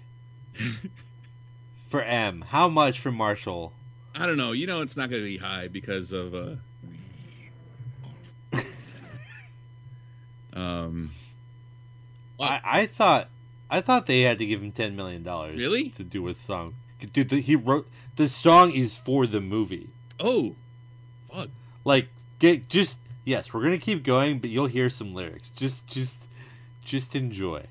for M? How much for Marshall? I don't know. You know, it's not gonna be high because of. Uh, um. I, I thought I thought they had to give him ten million dollars. Really? To do a song, dude. The, he wrote the song is for the movie. Oh, fuck. Like, get just yes, we're gonna keep going, but you'll hear some lyrics. Just, just, just enjoy.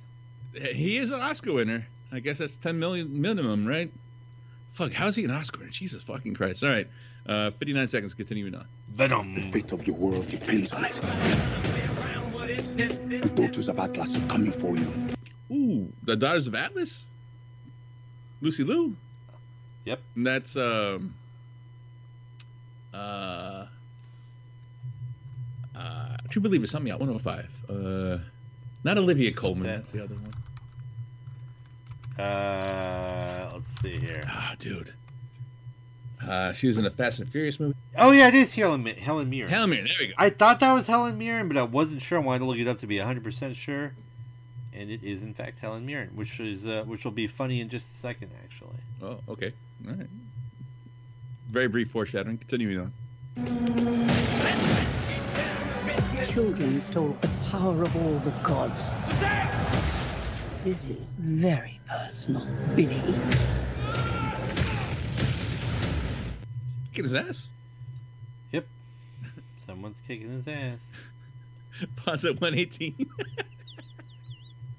He is an Oscar winner. I guess that's ten million minimum, right? Fuck, how's he an Oscar winner? Jesus fucking Christ! All right, uh, fifty-nine seconds. Continuing on. Venom. The fate of your world depends on it. The daughters of Atlas are coming for you. Ooh, the Daughters of Atlas. Lucy Liu. Yep. And that's um uh uh True Believers, me out, 105. Uh not Olivia Colman, that? that's the other one. Uh, let's see here. Ah, dude. Uh she was in a Fast and Furious movie. Oh yeah, it is Helen Helen Mirren. Helen Mirren, there we go. I thought that was Helen Mirren, but I wasn't sure. I wanted to look it up to be 100% sure. And it is in fact Helen Mirren, which is uh, which will be funny in just a second actually. Oh, okay. All right. Very brief foreshadowing. Continuing on. Children stole the power of all the gods. This is very personal, Billy. Kicking his ass. Yep. Someone's kicking his ass. Pause at 118.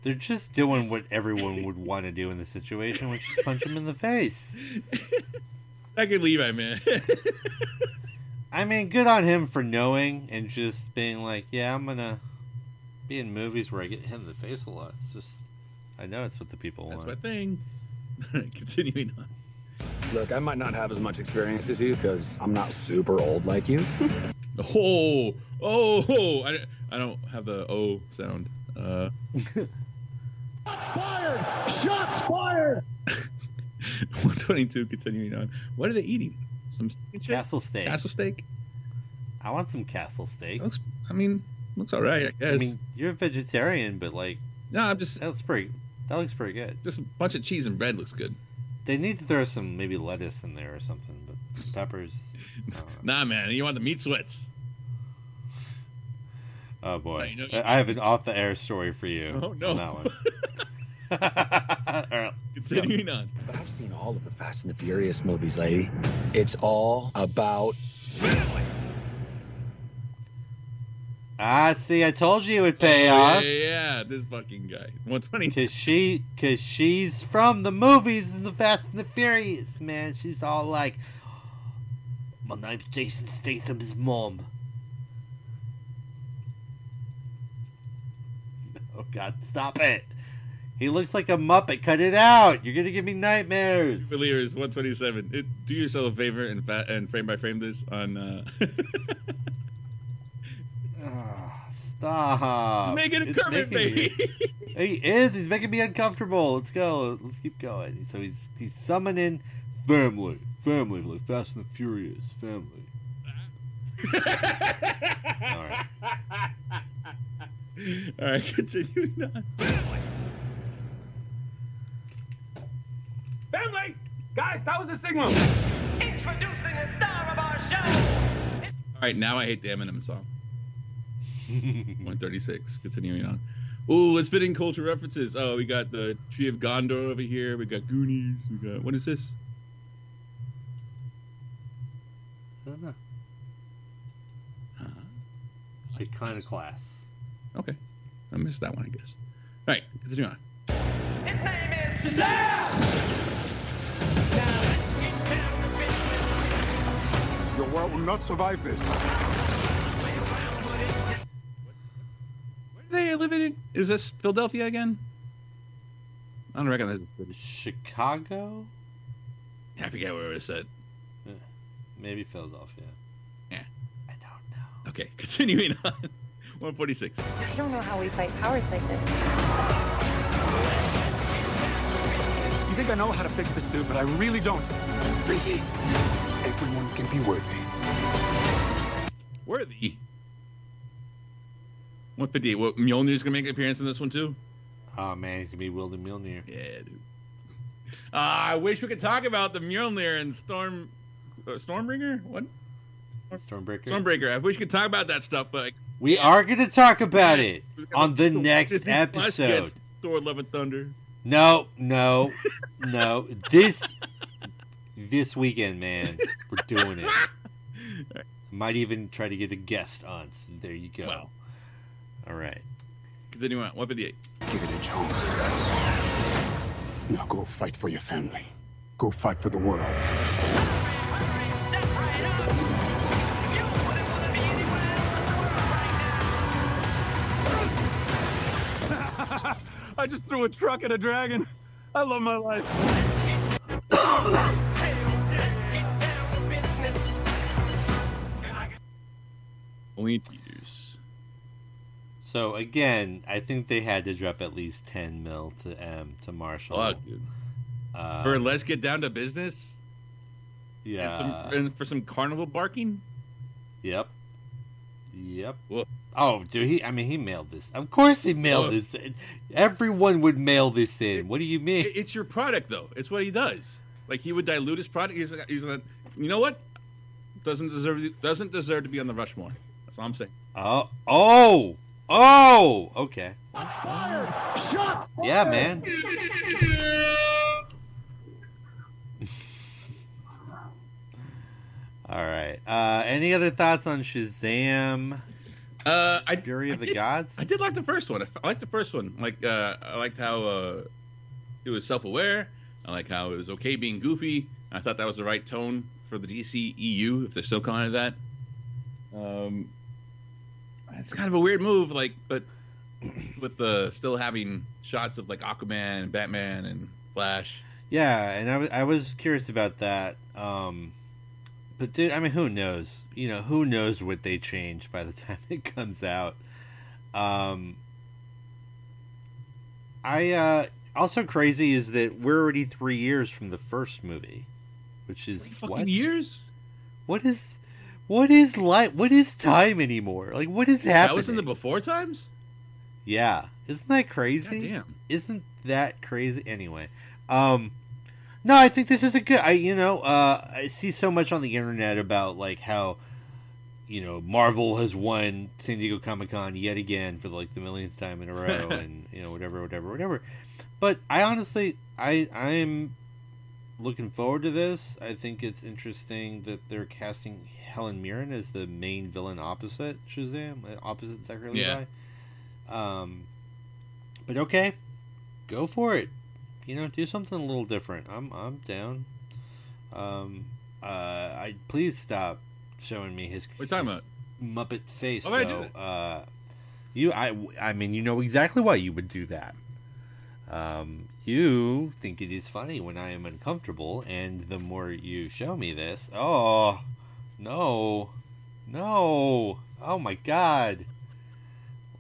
They're just doing what everyone would want to do in the situation, which is punch him in the face. I can Levi, man. I mean, good on him for knowing and just being like, yeah, I'm gonna be in movies where I get hit in the face a lot. It's just, I know it's what the people want. That's my thing. Continuing on. Look, I might not have as much experience as you because I'm not super old like you. Oh, oh, oh. I, I don't have the O sound. Uh, Fired! Shots fired! 122, continuing on. What are they eating? Some steak? Castle steak. Castle steak? I want some castle steak. Looks, I mean, looks all right, I guess. I mean, you're a vegetarian, but like, no, I'm just, that's pretty. That looks pretty good. just a bunch of cheese and bread looks good. They need to throw some maybe lettuce in there or something, but peppers. I. Nah, man, you want the meat sweats. Oh boy, you know you- I have an off-the-air story for you. Oh, no. on that one. All right, let's go. Continuing on. But I've seen all of the Fast and the Furious movies, lady. It's all about Ah, see, I told you it would pay Oh, off. Yeah, yeah, this fucking guy. 120. Cause she, cause she's from the movies and the Fast and the Furious, man. She's all like, "My name's Jason Statham's mom." Oh God, stop it! He looks like a muppet. Cut it out! You're gonna give me nightmares. Believers 127. It, do yourself a favor and fa- and frame by frame this on. Uh, Ah, stop! He's making a It's Kermit, making. He is. He's making me uncomfortable. Let's go. Let's keep going. So he's he's summoning family, family, like Fast and the Furious, family. All right. All right, continuing on. family. Guys, that was a signal. Introducing the star of our show! All right, now I hate the Eminem song. 136. Continuing on. Ooh, let's fit in culture references. Oh, we got the Tree of Gondor over here. We got Goonies. We got what is this? I don't know. Huh? Iconoclast. Okay, I missed that one, I guess. All right, continue on. His name is Shazam! Your world will not survive this. Where are they living in? Is this Philadelphia again? I don't recognize this city. Chicago? I forget where it was said. Maybe Philadelphia. Yeah. I don't know. Okay, continuing on. 146. I don't know how we fight powers like this. You think I know how to fix this dude, but I really don't. Everyone can be worthy. Worthy. 158. What, Mjolnir's gonna make an appearance in this one too? Oh man, he's gonna be Wilder Milner. Yeah, dude. Ah, I wish we could talk about the Mjolnir and Storm, uh, Stormbringer. What? Stormbreaker. Stormbreaker. I wish we could talk about that stuff, but We are gonna talk about it on the Disney next episode. Thor: Love and Thunder. No, no, no. This this weekend, man, we're doing it. Might even try to get a guest on. So there you go. Wow. All right. Continue on. 158. Give it a chance. Now go fight for your family. Go fight for the world. I just threw a truck at a dragon. I love my life. Pointers. So again, I think they had to drop at least ten mil to M to Marshall. Fuck, dude. Uh, for let's get down to business. Yeah. And, some, and for some carnival barking. Yep. Yep. Oh, dude, he. I mean, he mailed this. Of course, he mailed Oh. this. In. Everyone would mail this in. What do you mean? it- it's your product though. It's what he does. Like he would dilute his product. He's like, he's gonna. You know what? Doesn't deserve doesn't deserve to be on the Rushmore. That's all I'm saying. Oh, oh, oh. Okay. Yeah, man. All right. Uh, any other thoughts on Shazam? Uh, I Fury of I the did- Gods. I did like the first one. I liked the first one. Like uh, I liked how uh, it was self-aware. I like how it was okay being goofy. I thought that was the right tone for the DC EU, if they're still calling it that. Um, it's kind of a weird move, like, but with the still having shots of like Aquaman and Batman and Flash. Yeah, and I was I was curious about that. Um, but dude, I mean, who knows? You know, who knows what they change by the time it comes out. Um, I uh, also crazy is that we're already three years from the first movie, which is Fucking what? years. What is what is life? What is time anymore? Like, what is happening? That was in the before times. Yeah, isn't that crazy? Goddamn. Isn't that crazy? Anyway, um, no, I think this is a good. I you know, uh, I see so much on the internet about like how, you know, Marvel has won San Diego Comic Con yet again for like the millionth time in a row, and you know, whatever, whatever, whatever. But I honestly, I I'm looking forward to this. I think it's interesting that they're casting Helen Mirren as the main villain opposite Shazam, uh, opposite Zachary Yeah. Levi. Um, but okay, go for it. You know, do something a little different. I'm I'm down. Um, uh, I please stop showing me his. What are you talking his Muppet face. Why would I do though. Uh, you, I, I mean, you know exactly why you would do that. Um, you think it is funny when I am uncomfortable, and the more you show me this, oh, no, no, oh my god,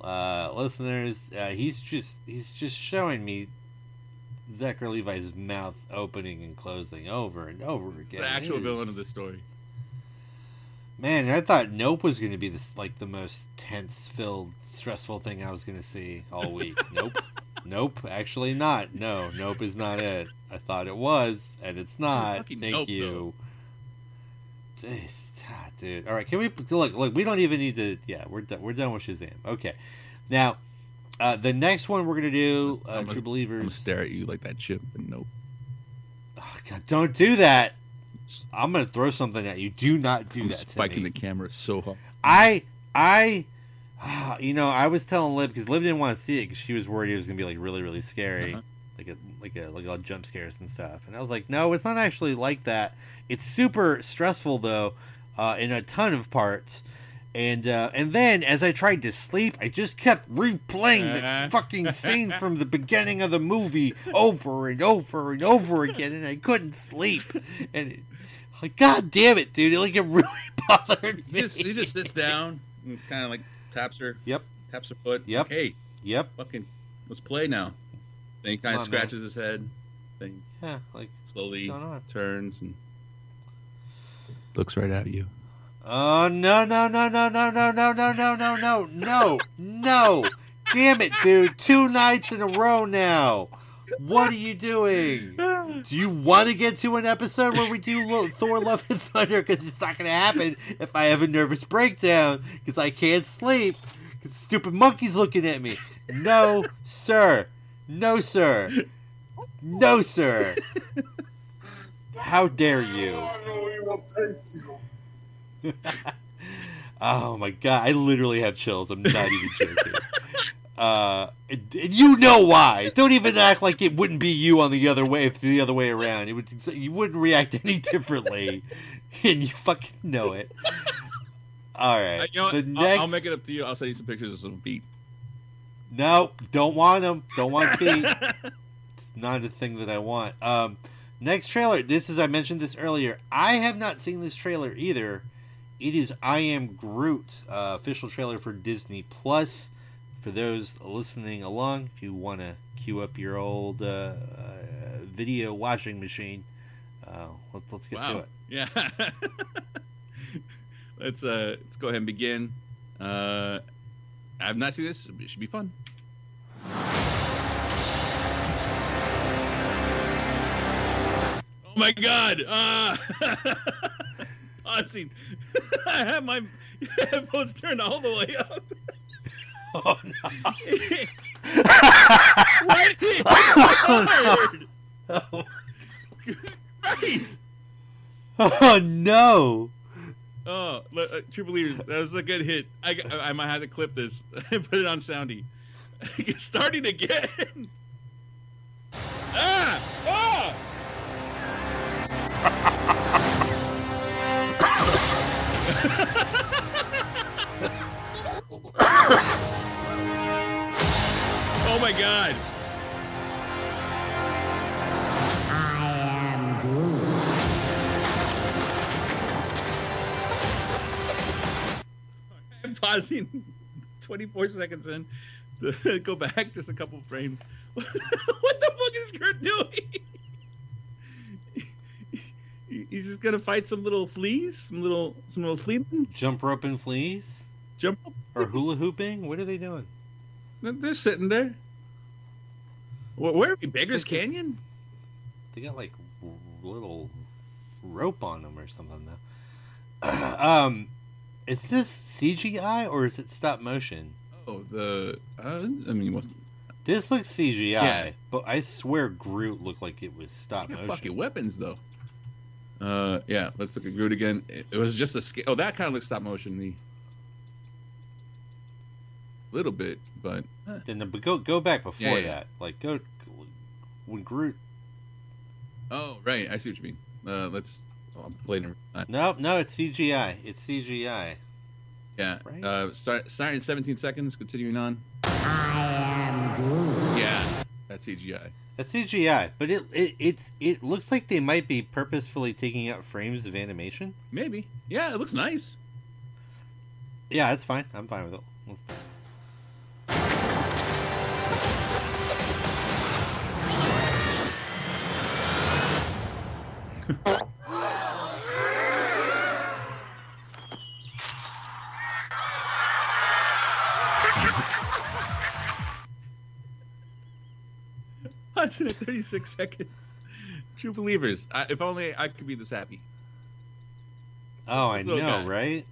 uh, listeners, uh, he's just he's just showing me Zachary Levi's mouth opening and closing over and over again. It's the actual It villain is- of the story. Man, I thought Nope was going to be this like the most tense filled, stressful thing I was going to see all week. nope. Nope, actually not. No, Nope is not it. I thought it was, and it's not. Thank Nope, you. Jeez, ah, dude. All right, can we look? Look, we don't even need to. Yeah, we're done. We're done with Shazam. Okay, now uh, the next one we're gonna do, uh, I'm True gonna- Believers. I'm gonna stare at you like that chip, and nope. Oh, God, don't do that. I'm gonna throw something at you. Do not do I'm that. spiking the camera so hard. I I you know I was telling Lib because Lib didn't want to see it because she was worried it was gonna be like really really scary, Uh-huh. like a like a like a lot of jump scares and stuff. And I was like, no, it's not actually like that. It's super stressful though, uh, in a ton of parts. And uh, and then as I tried to sleep, I just kept replaying the fucking scene from the beginning of the movie over and over and over again, and I couldn't sleep. And it, like, god damn it, dude! Like it really bothered me. He just, he just sits down and kind of like taps her. Yep. Taps her foot. Yep. Hey, Yep. fucking, let's play now. Then he kind of on, man. scratches his head. Then Yeah, like slowly what's going on? turns and looks right at you. Oh no no no no no no no no no no no no no! Damn it, dude! Two nights in a row now. What are you doing? Do you want to get to an episode where we do Thor: Love and Thunder? Because it's not going to happen if I have a nervous breakdown because I can't sleep because stupid monkey's looking at me. No, sir. No, sir. No, sir. How dare you? Oh my god, I literally have chills. I'm not even joking. Uh, and, and you know why? Don't even act like it wouldn't be you on the other way if the other way around. It would you wouldn't react any differently, and you fucking know it. All right, Uh, you know the I'll- next. I'll, make it up to you. I'll send you some pictures of some feet. No, don't want them. Don't want feet. it's not a thing that I want. Um, next trailer. This is I mentioned this earlier. I have not seen this trailer either, it is I Am Groot, uh, official trailer for Disney Plus. For those listening along, if you want to queue up your old uh, uh, video washing machine, uh, let, us get wow. to it. Yeah. let's uh, let's go ahead and begin. Uh, I have not seen this. It should be fun. Oh my god! Uh, pausing. I have my headphones turned all the way up. Oh no! Did it hard? Oh. Christ! oh no! Oh, look, uh, True Believers, that was a good hit. I, I, I might have to clip this and put it on Soundy. starting again. ah! Ah! oh my god. Pausing 24 seconds in to go back just a couple frames. what the fuck is Kurt doing? He's just gonna fight some little fleas, some little, some little flea. Jump rope and fleas, Jump up. or hula hooping? What are they doing? They're sitting there. Where, where are we? Beggars It's like a- Canyon? They got like little rope on them or something though. um, is this CGI or is it stop motion? Oh, the. Uh, I mean, what's This looks CGI, Yeah. but I swear Groot looked like it was stop motion. fucking weapons though. Uh, yeah. Let's look at Groot again. It, it was just a scale. Oh, that kind of looks stop motion me. A little bit, but eh. Then the, but go go back before Yeah, yeah. that. Like go when Groot. oh right, I see what you mean. Uh, let's. Oh, I'm playing. Uh, No, no, it's CGI. It's CGI. yeah. Right. Uh, start starting in 17 seconds. Continuing on. I am Groot. Yeah, that's CGI. That's CGI, but it, it it's it looks like they might be purposefully taking out frames of animation. Maybe. Yeah, it looks nice. Yeah, that's fine. I'm fine with it. Let's- Watching it 36 seconds. True believers. I, if only I could be this happy. Oh, I know, guy. right?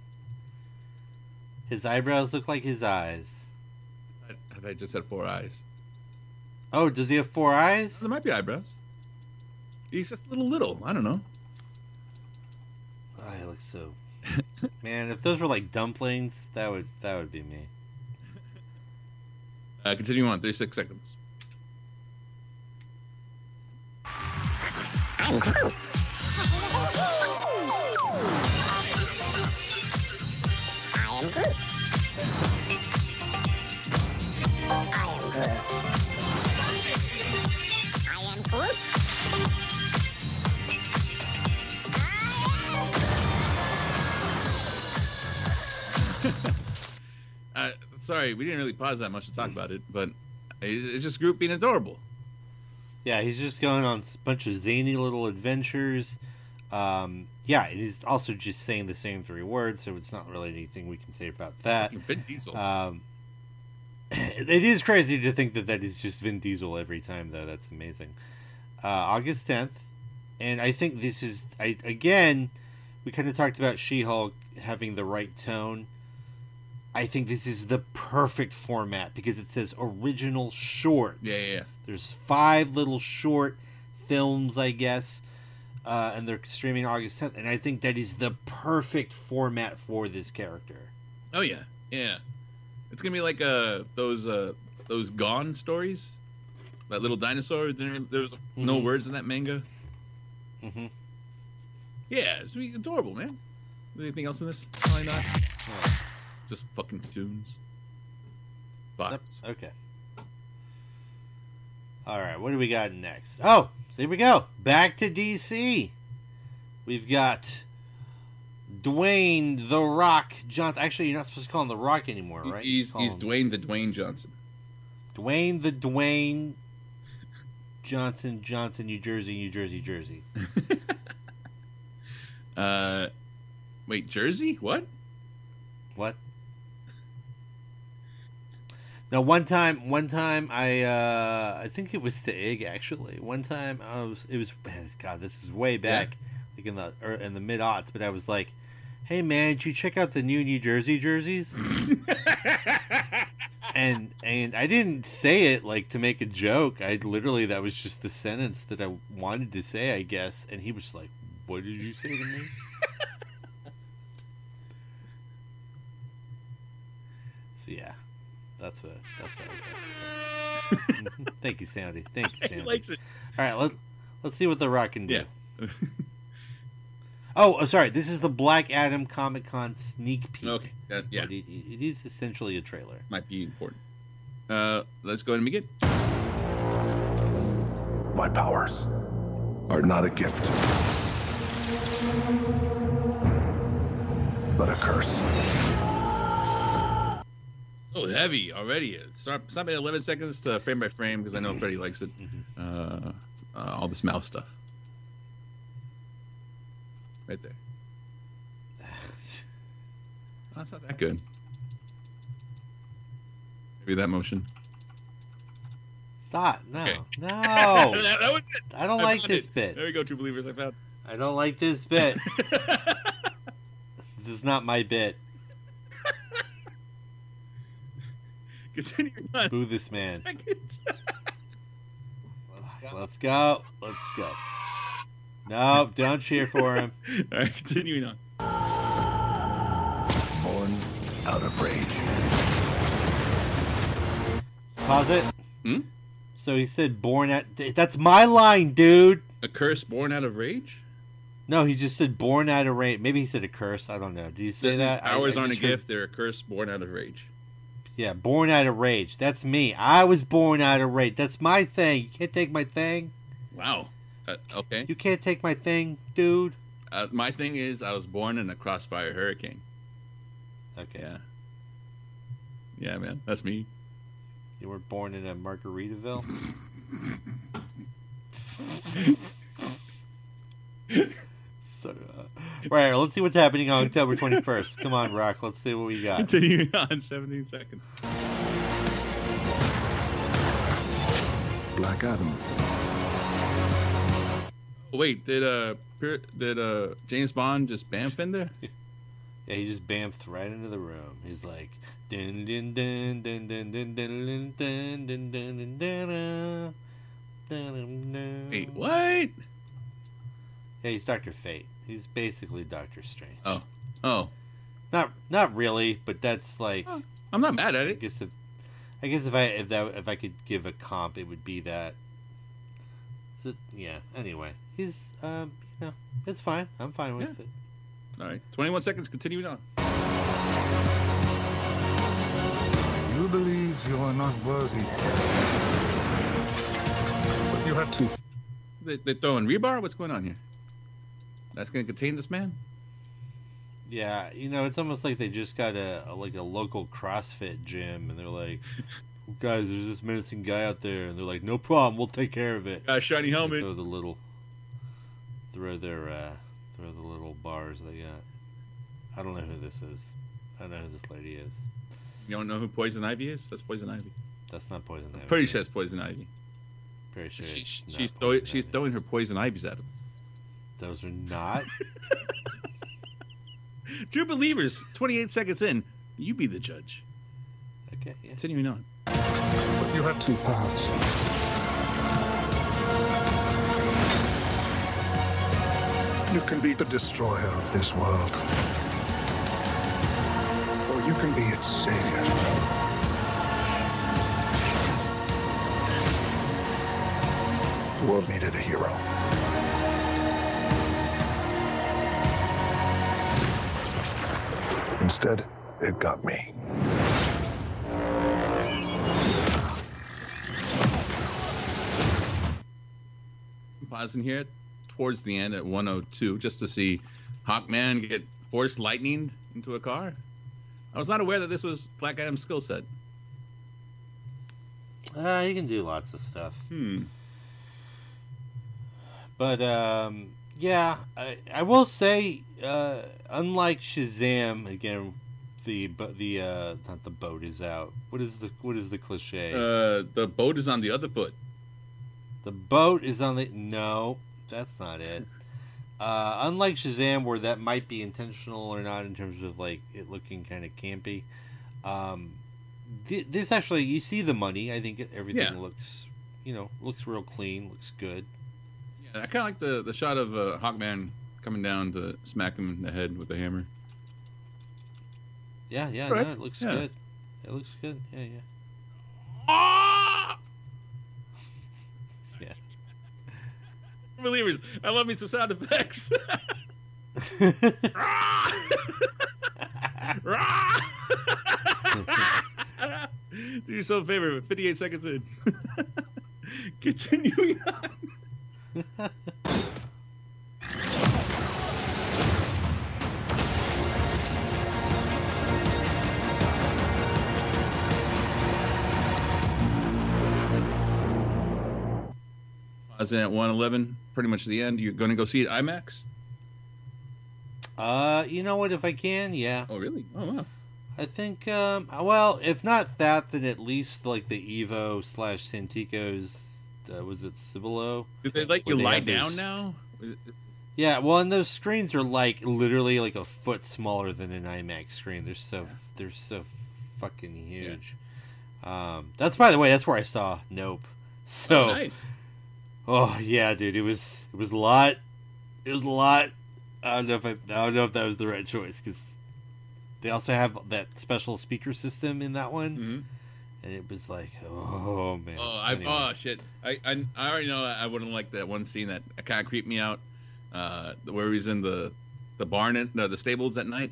His eyebrows look like his eyes. I, I just had four eyes. Oh, does he have four eyes? There might be eyebrows. He's just a little little. I don't know. Oh, he looks so. Man, if those were like dumplings, that would that would be me. Uh, continue on. 36 seconds. I'm. I am. I am. I am. Uh, sorry, we didn't really pause that much to talk about it, but it's just Groot being adorable. Yeah, he's just going on a bunch of zany little adventures. Um, yeah, and he's also just saying the same three words, so it's not really anything we can say about that. Vin Diesel. Um, it is crazy to think that that is just Vin Diesel every time, though. That's amazing. Uh, August 10th. And I think this is, I again, we kind of talked about She Hulk having the right tone. I think this is the perfect format because it says original shorts. yeah, yeah, yeah. There's five little short films, I guess, uh, and they're streaming August 10th. And I think that is the perfect format for this character. Oh yeah, yeah. It's gonna be like uh those uh those Gon stories. That little dinosaur. There's no Mhm. words in that manga. Mm-hmm. Yeah, it's gonna be adorable, man. Anything else in this? Probably not. Yeah. Just fucking tunes. Vibes. Okay. All right, what do we got next? Oh, so here we go. Back to DC. We've got Dwayne the Rock Johnson. Actually, you're not supposed to call him the Rock anymore, right? He's he's him Dwayne the Dwayne Johnson. Dwayne the Dwayne Johnson Johnson, New Jersey, New Jersey, Jersey. Uh, wait, Jersey? What? What? Now, one time, one time, I uh, I think it was to Ig actually. One time, I was it was God, this is way back, like in the or in the mid aughts. But I was like, "Hey man, did you check out the new New Jersey jerseys?" and and I didn't say it like to make a joke. I literally that was just the sentence that I wanted to say, I guess. And he was like, "What did you say to me?" so yeah, that's what that's what I was going to say. Thank you, Sandy. Thank you, He Sandy. likes it. All right, let let's see what the Rock can do. Yeah. Oh, oh, sorry. This is the Black Adam Comic Con sneak peek. Okay. That, yeah, But it, it is essentially a trailer. might be important. Uh, let's go ahead and begin. My powers are not a gift, but a curse. So heavy already. Start stop at 11 seconds to frame by frame because I know Freddie likes it. Mm-hmm. Uh, uh, all this mouth stuff. Right there. That's not that good. Maybe that motion. Stop. No. Okay. No. that, that was it. I don't I like this it. bit. There we go, true believers. I found. I don't like this bit. this is not my bit. Continue on. Boo this man. Let's go. Let's go. No, don't cheer for him. All right, continuing on. Born out of rage. Pause it. Hmm? So he said born at. That's my line, dude. A curse born out of rage. No, he just said born out of rage. Maybe he said a curse. I don't know. Did he say These that? I- powers I aren't a heard- gift; they're a curse born out of rage. Yeah, born out of rage. That's me. I was born out of rage. That's my thing. You can't take my thing. Wow. Uh, okay. You can't take my thing, dude. Uh, my thing is, I was born in a crossfire hurricane. Okay. Yeah. Yeah, man, that's me. You were born in a Margaritaville. so, uh, right, let's see what's happening on October 21st. Come on, Rock. Let's see what we got. Continuing on, 17 seconds. Black Adam. Oh, wait, did uh, did uh, James Bond just bamf in there? Yeah, he just bamfed right into the room. He's like, dun dun dun dun dun dun dun dun dun dun dun dun dun dun dun. Wait, what? Yeah, he's Doctor Fate. He's basically Doctor Strange. Oh, oh, Not not really, but that's like. I'm not mad at I it. guess if I guess if I if that if I could give a comp, it would be that. So, yeah. Anyway, he's um you know it's fine. I'm fine with Yeah. it. All right, 21 seconds. Continuing on. You believe you are not worthy. But you have to. They, they throwing rebar? What's going on here? That's going to contain this man? Yeah, you know, it's almost like they just got a, a like a local CrossFit gym, and they're like, "Guys, there's this menacing guy out there," and they're like, "No problem, we'll take care of it." Got a shiny They helmet. Throw the little, throw their, uh, throw the little bars they got. I don't know who this is. I don't know who this lady is. You don't know who Poison Ivy is? That's Poison Ivy. That's not poison ivy. Pretty sure it's Poison Ivy. Pretty sure She, it's she's not throwing, poison she's ivy. throwing her poison ivies at him. Those are not. True believers, 28 seconds in, you be the judge. Okay. Yeah. Continuing on. But you have two paths. You can be the destroyer of this world. Or you can be its savior. The world needed a hero. Instead, it got me. pausing here towards the end at 102 just to see Hawkman get force lightning into a car. I was not aware that this was Black Adam's skill set. Uh, he can do lots of stuff. Hmm. But um, yeah, I, I will say, uh, unlike Shazam, again, the bo- the uh, not the boat is out. What is the what is the cliche? Uh, the boat is on the other foot. The boat is on the no, that's not it. Uh, unlike Shazam, where that might be intentional or not in terms of like it looking kind of campy. Um, th- this actually, you see the money. I think everything Yeah. looks, you know, looks real clean, looks good. Yeah, I kind of like the the shot of uh, Hawkman coming down to smack him in the head with a hammer. Yeah, yeah, Right. no, it looks Yeah. good. It looks good. Yeah, yeah. Ah! Yeah. Believers, I love me some sound effects. Do yourself a favor, 58 seconds in. Continuing on. Pausing at 111, pretty much the end. You're going to go see it IMAX? Uh, you know what? If I can, yeah. Oh, really? Oh, wow. I think, um, well, if not that, then at least like the Evo slash Santikos, uh, was it Cibolo? Did they let you they lie down now? Yeah, well, and those screens are like literally like a foot smaller than an IMAX screen. They're so they're so fucking huge. Um, that's by the way, that's where I saw Nope. So, Oh, nice. oh yeah, dude, it was it was a lot. It was a lot. I don't know if I, I don't know if that was the right choice because they also have that special speaker system in that one, and it was like, oh man. Oh, I, Anyway. oh shit! I, I I already know I wouldn't like that one scene that kind of creeped me out, uh, where he's in the the barn, at, no, the stables at night.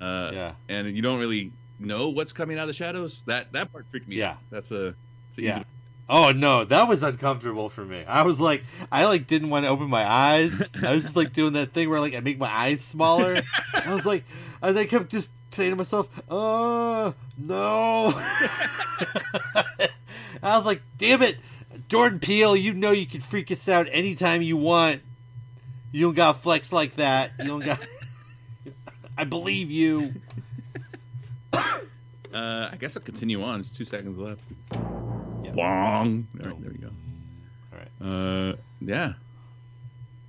Uh, Yeah. And you don't really know what's coming out of the shadows. That that part freaked me Yeah. out. That's a, it's a Yeah. easy. Oh no, that was uncomfortable for me. I was like, I like didn't want to open my eyes. I was just like doing that thing where like I make my eyes smaller. I was like, and I kept just saying to myself, "Oh no!" I was like, "Damn it, Jordan Peele! You know you can freak us out anytime you want. You don't got flex like that. You don't got. I believe you." Uh, I guess I'll continue on. It's two seconds left. Bong. All right, there we go. All right. Uh, yeah.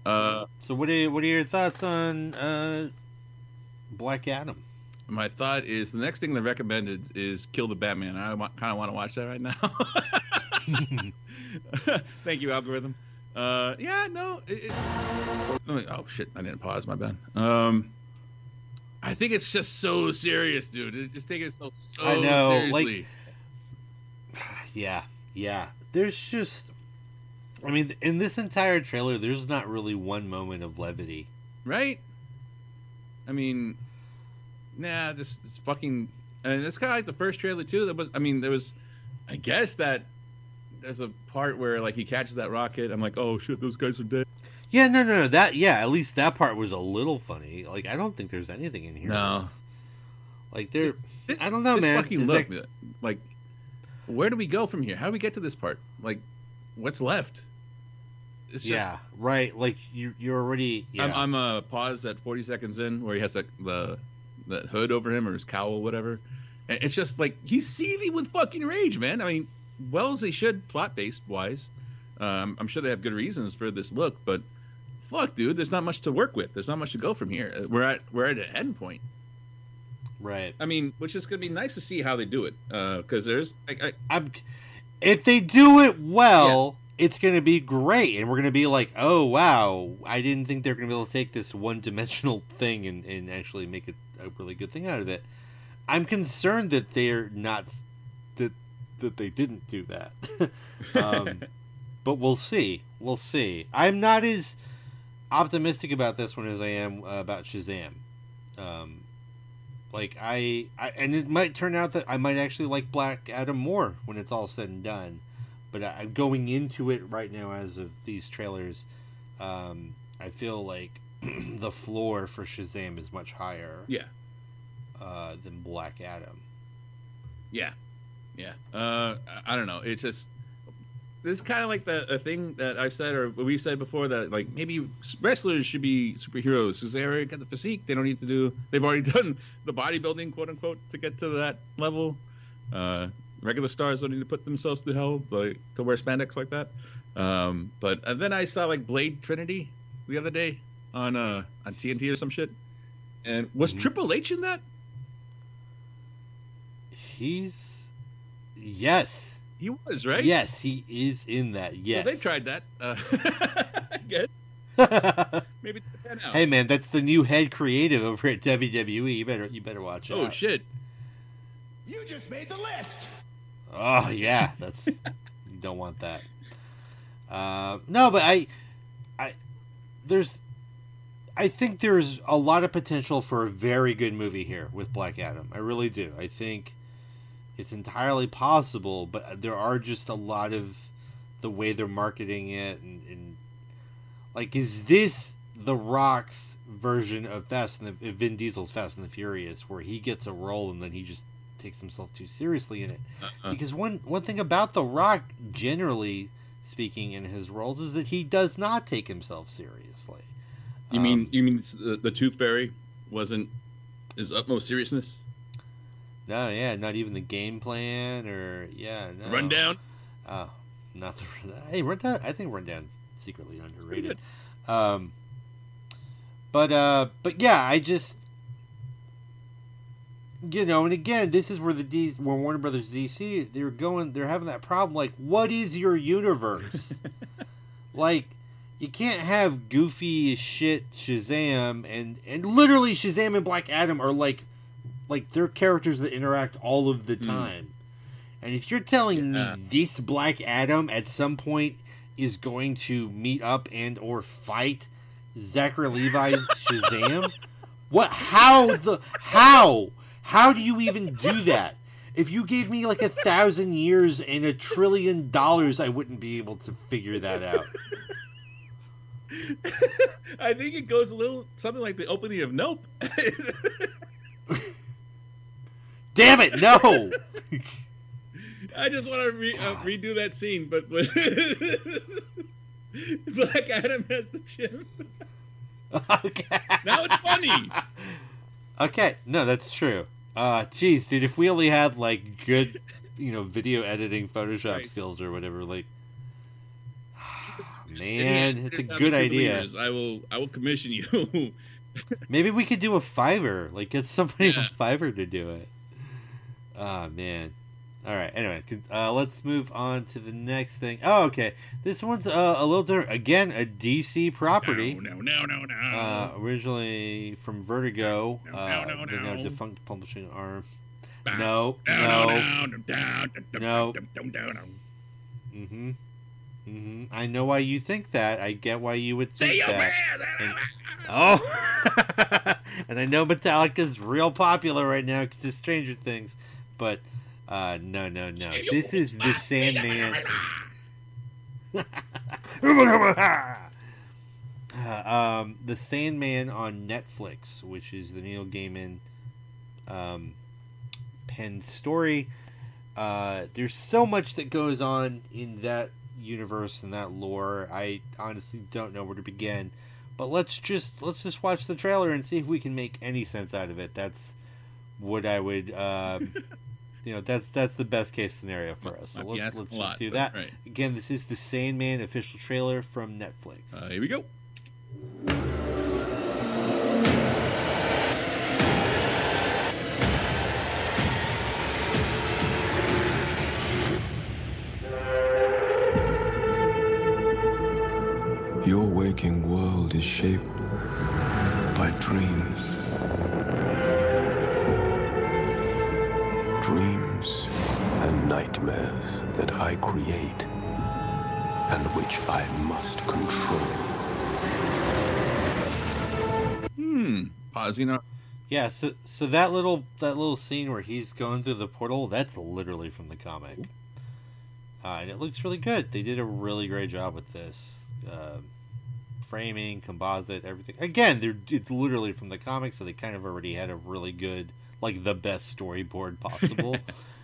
Uh, So what are what are your thoughts on uh, Black Adam? my thought is the next thing they recommended is Kill the Batman. I kind of want to watch that right now. Thank you, algorithm. Uh, yeah, no. It, it, oh shit! I didn't pause. My bad. Um, I think it's just so serious, dude. It just take it so so I know, like- seriously. Yeah, yeah. There's just, I mean, in this entire trailer, there's not really one moment of levity. right? I mean, nah, this it's fucking. And it's kind of like the first trailer too. That was, I mean, there was, I guess that there's a part where like he catches that rocket. I'm like, oh shit, those guys are dead. Yeah, no, no, no. That, yeah, at least that part was a little funny. Like, I don't think there's anything in here. No. that's- Like, there, I don't know, this man. Fucking Is look, that- like, where do we go from here? How do we get to this part? Like, what's left? It's just, yeah, right. Like, you, you're already. Yeah. I'm, I'm uh, paused at 40 seconds in where he has like the that hood over him or his cowl, whatever. And it's just like he's seething with fucking rage, man. I mean, well as they should, plot based wise. Um, I'm sure they have good reasons for this look, but fuck, dude, there's not much to work with. There's not much to go from here. Uh, We're at we're at an end point. right. I mean, which is gonna be nice to see how they do it, because there's like I, I'm, if they do it well, it's going to be great. And we're going to be like, oh, wow. I didn't think they're going to be able to take this one dimensional thing and, and actually make it a really good thing out of it. I'm concerned that they're not, that, they didn't do that. um, but we'll see. We'll see. I'm not as optimistic about this one as I am uh, about Shazam. Um, like I, I, and it might turn out that I might actually like Black Adam more when it's all said and done. But I, I'm going into it right now as of these trailers. Um, I feel like the floor for Shazam is much higher. Yeah. Uh, than Black Adam. Yeah, yeah. Uh, I- don't know. It's just this is kind of like the a thing that I've said or we've said before that like maybe wrestlers should be superheroes because they already got the physique. They don't need to do. They've already done the bodybuilding, quote unquote, to get to that level. Uh, regular stars don't need to put themselves through hell like to wear spandex like that. Um, but and then I saw like Blade Trinity the other day on uh on TNT or some shit. And was Triple H in that? He's yes. He was right. Yes, he is in that. Yes. Well, they tried that. Uh, I guess. Maybe check that out. Hey man, that's the new head creative over at WWE. You better you better watch Oh out. shit! You just made the list. Oh yeah, that's you don't want that. Uh, no, but I, I, there's, I think there's a lot of potential for a very good movie here with Black Adam. I really do. I think it's entirely possible, but there are just a lot of the way they're marketing it and, and like, is this the Rock's version of Fast and the Vin Diesel's Fast and the Furious, where he gets a role and then he just takes himself too seriously in it? Uh-uh. Because one one thing about The Rock, generally speaking, in his roles, is that he does not take himself seriously. You Um, mean you mean the, the Tooth Fairy wasn't his utmost seriousness? No, yeah, not even the game plan or yeah, no. Rundown. Oh, not the hey Rundown. I think Rundown's secretly underrated. Um, but uh, but yeah, I just you know, and again, this is where the D, where Warner Brothers DC, they're going, they're having that problem. Like, what is your universe? like, you can't have goofy as shit Shazam and and literally Shazam and Black Adam are like, like they're characters that interact all of the hmm. time. And if you're telling Yeah. me this Black Adam at some point is going to meet up and or fight Zachary Levi's Shazam, what? How the how? How do you even do that? If you gave me like a thousand years and a trillion dollars, I wouldn't be able to figure that out. I think it goes a little something like the opening of Nope. Damn it, no! I just want to re- uh, redo that scene, but, but Black Adam has the chin. okay. Now it's funny. Okay, no, that's true. Uh, jeez, dude, if we only had like good, you know, video editing, Photoshop Right. skills or whatever, like, man, it's a good idea. I will. I will commission you. Maybe we could do a Fiverr, like get somebody on Fiverr to do it. Ah, man. All right. Anyway, uh, let's move on to the next thing. Oh, okay. This one's uh, a little different. Again, a DC property. no, no, no, no. Uh, originally from Vertigo, No, uh, no, the now no. defunct publishing arm. No, no, no. down. Mm-hmm. Mm-hmm. I know why you think that. I get why you would think Say your that. And- oh, and I know Metallica's real popular right now because of Stranger Things, but uh, no, no, no. This is the Sandman. Uh, um, the Sandman on Netflix, which is the Neil Gaiman um, pen story. Uh, there's so much that goes on in that universe and that lore. I honestly don't know where to begin. But let's just let's just watch the trailer and see if we can make any sense out of it. That's what I would. Um, you know, that's that's the best case scenario for us. So Might let's let's just lot, do that. right. Again, this is the Sandman official trailer from Netflix. Uh, here we go. Your waking world is shaped by dreams. Dreams nightmares that I create and which I must control. Hmm. Pausing on. Yeah, so so that little that little scene where he's going through the portal, that's literally from the comic, uh, and it looks really good. They did a really great job with this. Uh, framing, composite, everything. Again, they're it's literally from the comic, so they kind of already had a really good, like the best storyboard possible.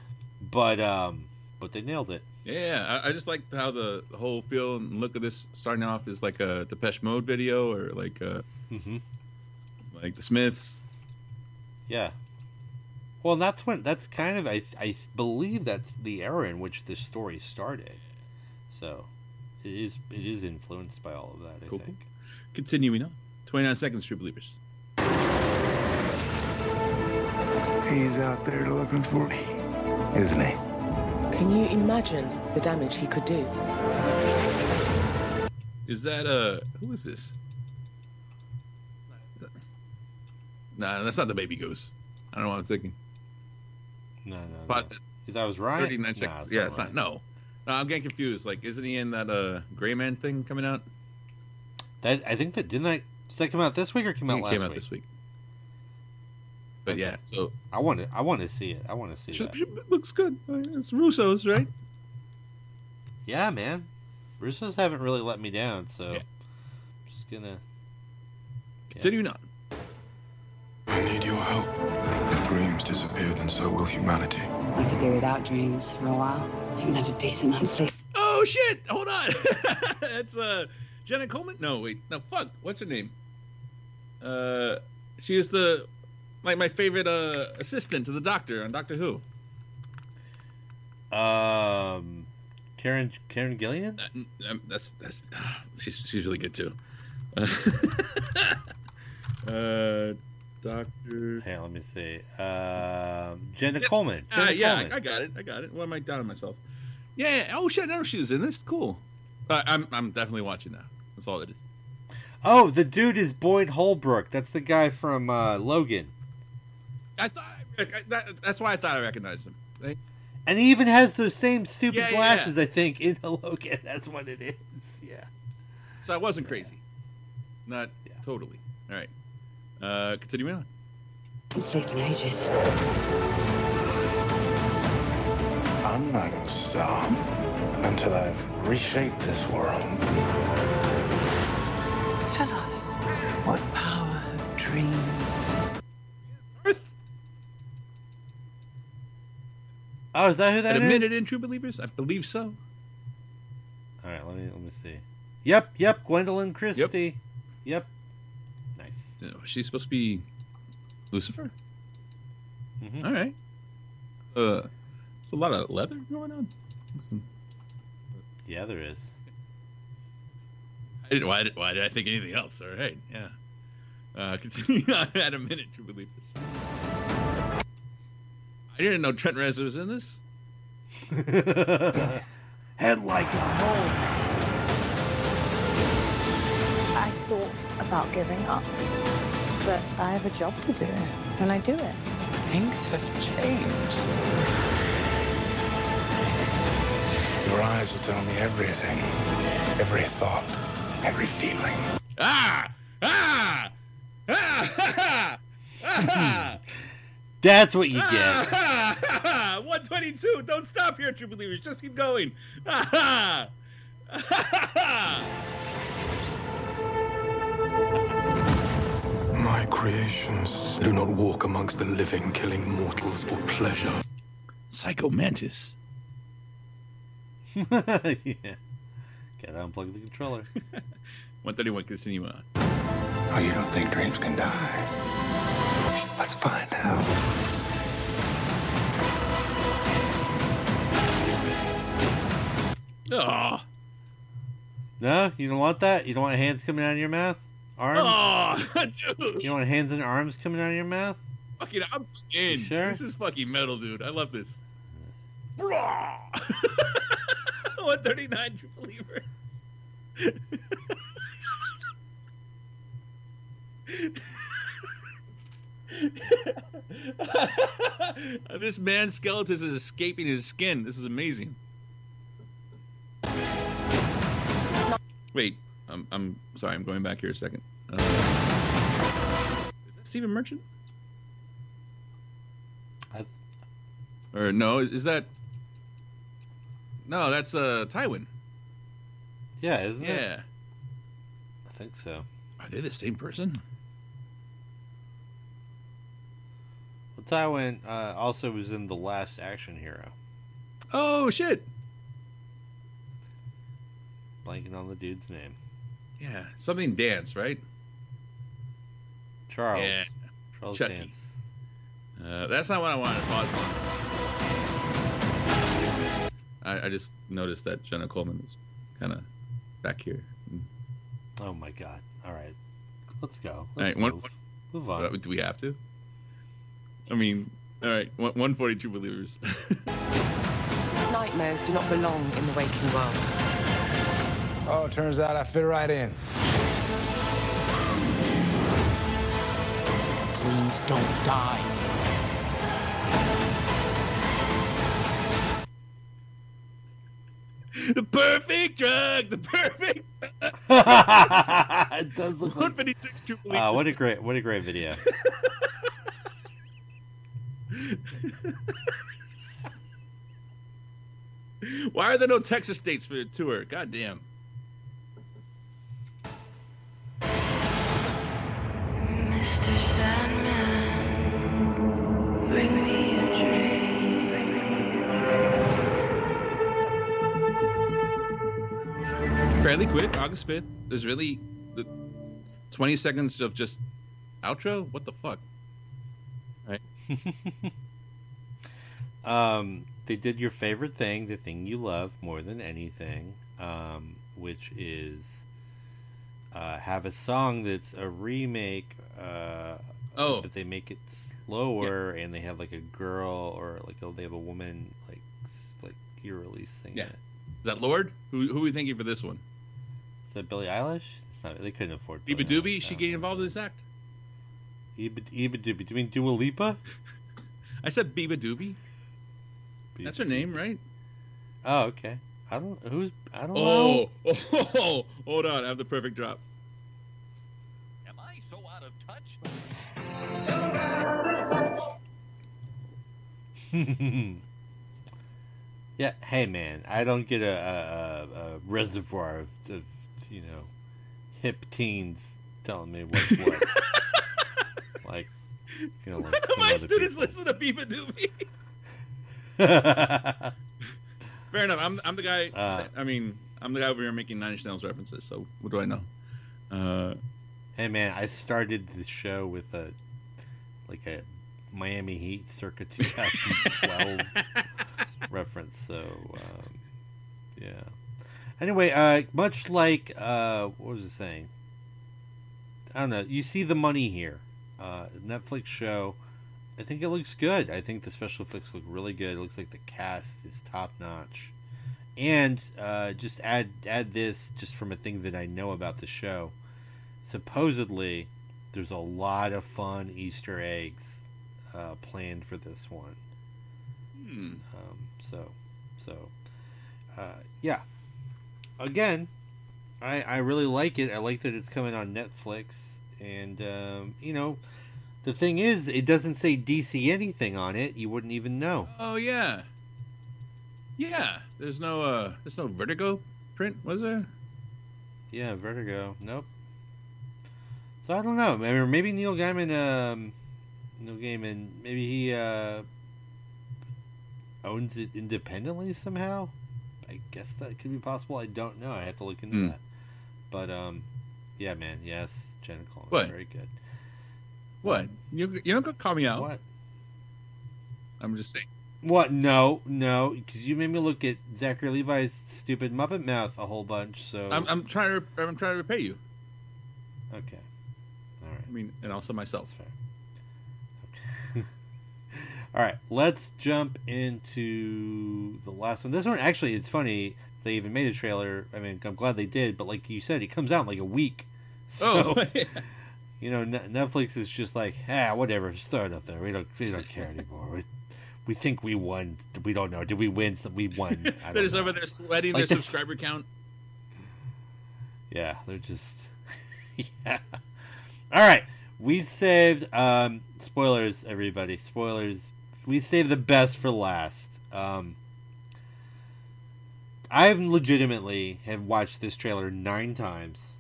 but um, but they nailed it. Yeah, I, I just like how the, the whole feel and look of this starting off is like a Depeche Mode video or like a, mm-hmm. like the Smiths. Yeah. Well, that's when that's kind of I I believe that's the era in which this story started. So, it is it is influenced by all of that. I Cool. think. Continuing on, 29 seconds, True Believers. He's out there looking for me, isn't he? Can you imagine the damage he could do? Is that uh who is this? Nah, that's not the baby goose. I don't know what I'm thinking. No, no. But no. That was Ryan. 39 Nah, seconds. it's yeah, not it's not. No. no, I'm getting confused. Like, isn't he in that uh Gray Man thing coming out? That I think that didn't that does that come out this week or come I out think it last came out week? this week. But yeah, so I want to I want to see it. I want to see should, that. should- looks good. Uh, It's Russo's, right? Yeah, man. Russo's haven't really let me down, so i'm just gonna. Continuing on. I need your help. If dreams disappear, then so will humanity. We could do without dreams for a while. I haven't had a decent night's sleep. Oh shit! Hold on. That's uh Jenna Coleman. No, wait. No, fuck. What's her name? Uh, she is the like my favorite uh assistant to the Doctor on Doctor Who. Um, Karen Karen Gillan. Um, that's that's ah, she's she's really good too. uh, Doctor. Hey, let me see. Um, Jenna Coleman. Uh, Jenna yeah, Coleman. I, I got it. I got it. Why am I doubting myself? Yeah. yeah. Oh shit! No, she was in this. Cool. Uh, I'm I'm definitely watching now. That's all it is. Oh, the dude is Boyd Holbrook. That's the guy from uh, Logan. I thought I, that, that's why I thought I recognized him. They- And he even has those same stupid Yeah, yeah, glasses, I think, in the Logan. That's what it is. Yeah. So I wasn't crazy. Not totally. All right. Uh, continuing on. Been sleeping ages. I'm not gonna stop until I've reshaped this world. Tell us what power of dreams. Oh, is that who that At is? a minute in True Believers, I believe so. All right, let me let me see. Yep, yep, Gwendoline Christie. Yep. Nice. No, she's supposed to be Lucifer. Mhm. All right. Uh, there's a lot of leather going on. Yeah, there is. I didn't. Why did, why did I think anything else? All right. Yeah. Uh, continue on at a minute, True Believers. I didn't know Trent Reznor was in this. Head like a hole. I thought about giving up, but I have a job to do, and I do it. Things have changed. Your eyes will tell me everything. Every thought, every feeling. Ah! Ah! Ah! Ah! Ah! That's what you get. Ah! 122. Don't stop here, True Believers. Just keep going. Ah! My creations do not walk amongst the living, killing mortals for pleasure. Psycho Mantis. yeah. Gotta unplug the controller. 131. Continue on. Oh, you don't think dreams can die? Let's find out. Oh. No, you don't want that. You don't want hands coming out of your mouth, arms. Oh, dude. You don't want hands and arms coming out of your mouth. Fucking, I'm in. Sure? This is fucking metal, dude. I love this. Raw. 139 True Believers. this man's skeleton is escaping his skin. This is amazing. Wait, I'm, I'm sorry. I'm going back here a second. Uh, is that Stephen Merchant? I- Or no? Is that? No, that's uh Tywin. Yeah, isn't it? Yeah. I think so. Are they the same person? Well, Tywin uh, also was in The Last Action Hero. Oh shit! Blanking on the dude's name. Yeah, something dance, right? Charles. Yeah. Charles Chucky. Dance. Uh, that's not what I wanted to pause on. I, I just noticed that Jenna Coleman is kind of back here. Oh my god. All right. Let's go. All Let's right, one, move. move on. Do we have to? I mean, all right, one- 142 believers. Nightmares do not belong in the waking world. Oh, turns out I fit right in. Dreams don't die. the perfect drug, the perfect. it does look like. 156 true believers. Uh, what a great, what a great video. Why are there no Texas states for the tour? God damn. Mr. Sandman, bring me a Fairly quick, August 5th. There's really the 20 seconds of just outro. What the fuck? Um, they did your favorite thing, the thing you love more than anything, um, which is uh, have a song that's a remake. Uh, Oh. but they make it slower, and they have like a girl or like oh, they have a woman like like eerily singing Yeah. it. Is that Lorde? Who who are we thinking for this one? Is that Billie Eilish? It's not. They couldn't afford. Billie Doobie? She getting involved in this act? Eva Eva Doobie. Do you mean Dua Lipa? I said Biba Doobie. That's her name, right? Oh, okay. I don't. Who's? I don't Oh, know. oh, oh, hold on. I have the perfect drop. Am I so out of touch? yeah. Hey, man. I don't get a, a, a, a reservoir of, of you know hip teens telling me what's what. you know, like My students people. listen to Biba Doobie. Fair enough. I'm I'm the guy. Uh, I mean, I'm the guy over here making Nine Inch Nails references. So what do I know? Uh, Hey man, I started the show with a like a Miami Heat circa 2012 reference. So um, yeah. Anyway, uh, much like uh, what was I saying? I don't know. You see the money here. Uh, Netflix show. I think it looks good. I think the special effects look really good. It looks like the cast is top notch. And uh, just add add this just from a thing that I know about the show supposedly there's a lot of fun Easter eggs uh, planned for this one. hmm. Um, so, so, uh, yeah. Again, I I really like it. I like that it's coming on Netflix, and um, you know, the thing is, it doesn't say DC anything on it. You wouldn't even know. Oh yeah. Yeah. There's no uh. There's no Vertigo print. Was there? Yeah, Vertigo. Nope. So I don't know. Maybe Neil Gaiman. Um, Neil Gaiman. Maybe he uh, owns it independently somehow. I guess that could be possible. I don't know. I have to look into Hmm. that. But um, yeah, man. Yes, Jenna Coleman. What? Very good. What? You you don't call me out. What? I'm just saying. What? No, no, because you made me look at Zachary Levi's stupid Muppet mouth a whole bunch. So I'm I'm trying to I'm trying to repay you. okay. All right. I mean, and also myself. Fair. Okay. All right, let's jump into the last one. This one, actually, it's funny. They even made a trailer. I mean, I'm glad they did, but like you said, it comes out in like a week. So, Oh, yeah. you know, Ne- Netflix is just like, ah, whatever, just throw it up there. We don't, we don't care anymore. We, we think we won. We don't know. Did we win? We won. I They're just know. over there sweating Like their subscriber count. Yeah, they're just yeah. All right, we saved um spoilers everybody. Spoilers. We saved the best for last. Um I have legitimately have watched this trailer 9 times.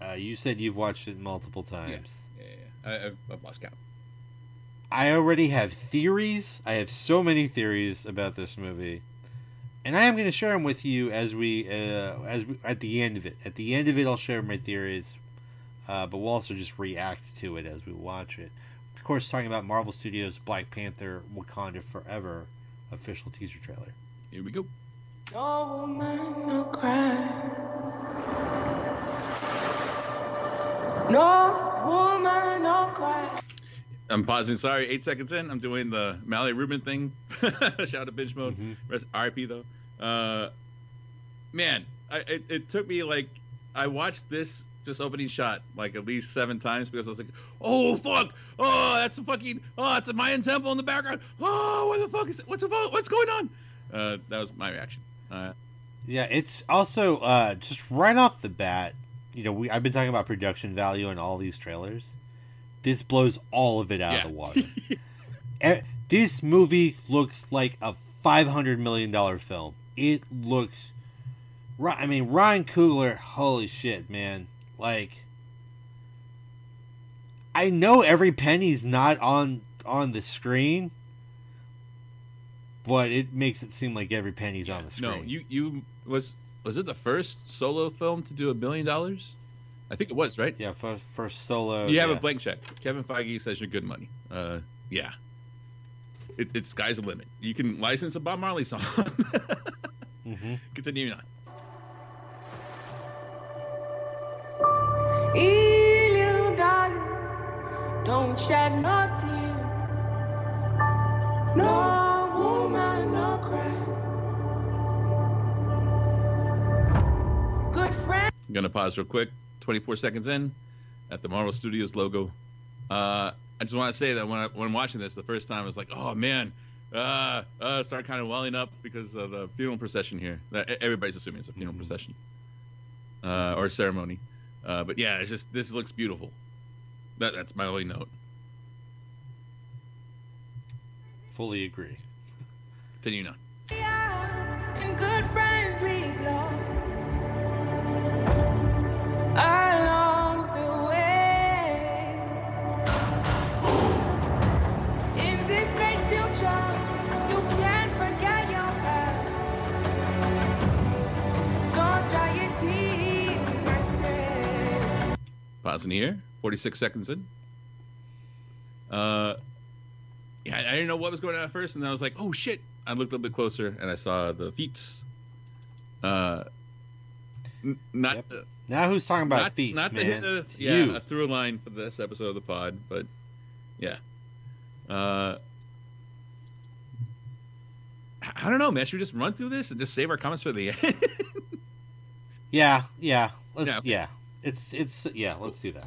Uh, you said you've watched it multiple times. Yeah, yeah, yeah. I, I've, I've lost count. I already have theories. I have so many theories about this movie, and I am going to share them with you as we uh, as we, at the end of it. At the end of it, I'll share my theories, uh, but we'll also just react to it as we watch it. Of course, talking about Marvel Studios' Black Panther: Wakanda Forever official teaser trailer. Here we go. No woman, no woman, no cry. I'm pausing. Sorry, eight seconds in. I'm doing the Mally Rubin thing. Shout out to binge mode. Mm-hmm. RIP though. Uh, man, I, it, it took me like I watched this just opening shot like at least seven times because I was like, oh fuck, oh that's a fucking, oh it's a Mayan temple in the background. Oh what the fuck is it? what's the fuck, what's going on? Uh, that was my reaction. Uh, Yeah, it's also uh, just right off the bat. You know, we I've been talking about production value in all these trailers. This blows all of it out of the water. Eh, this movie looks like a five hundred million dollar film. It looks. I mean, Ryan Coogler. Holy shit, man! Like, I know every penny's not on on the screen, but it makes it seem like every penny's on the screen. no, you you was was it the first solo film to do a billion dollars? I think it was right. Yeah, first first solo. You have yeah. a blank check. Kevin Feige says you're good money. Uh, yeah. It, it's sky's the limit. You can license a Bob Marley song. Mm-hmm. Continuing on. Hey, little darling, don't shed no tear. No woman, no cry. Friend. I'm gonna pause real quick. 24 seconds in, at the Marvel Studios logo. Uh, I just want to say that when I, when watching this the first time, I was like, oh man, uh, uh, start kind of welling up because of the funeral procession here. Everybody's assuming it's a funeral procession, uh, or ceremony. Uh, but yeah, it's just this looks beautiful. That that's my only note. Fully agree. Continuing on. Pausing here. 46 seconds in. Uh, yeah, I I didn't know what was going on at first, and then I was like, oh shit. I looked a little bit closer, and I saw the feet. Uh, n- not uh, Now who's talking about not, feet, not man? hit a, It's yeah you. a through line for this episode of the pod, but yeah. Uh, I I don't know, man. Should we just run through this and just save our comments for the end? Yeah, yeah. Let's Yeah, yeah. It's it's yeah, let's do that.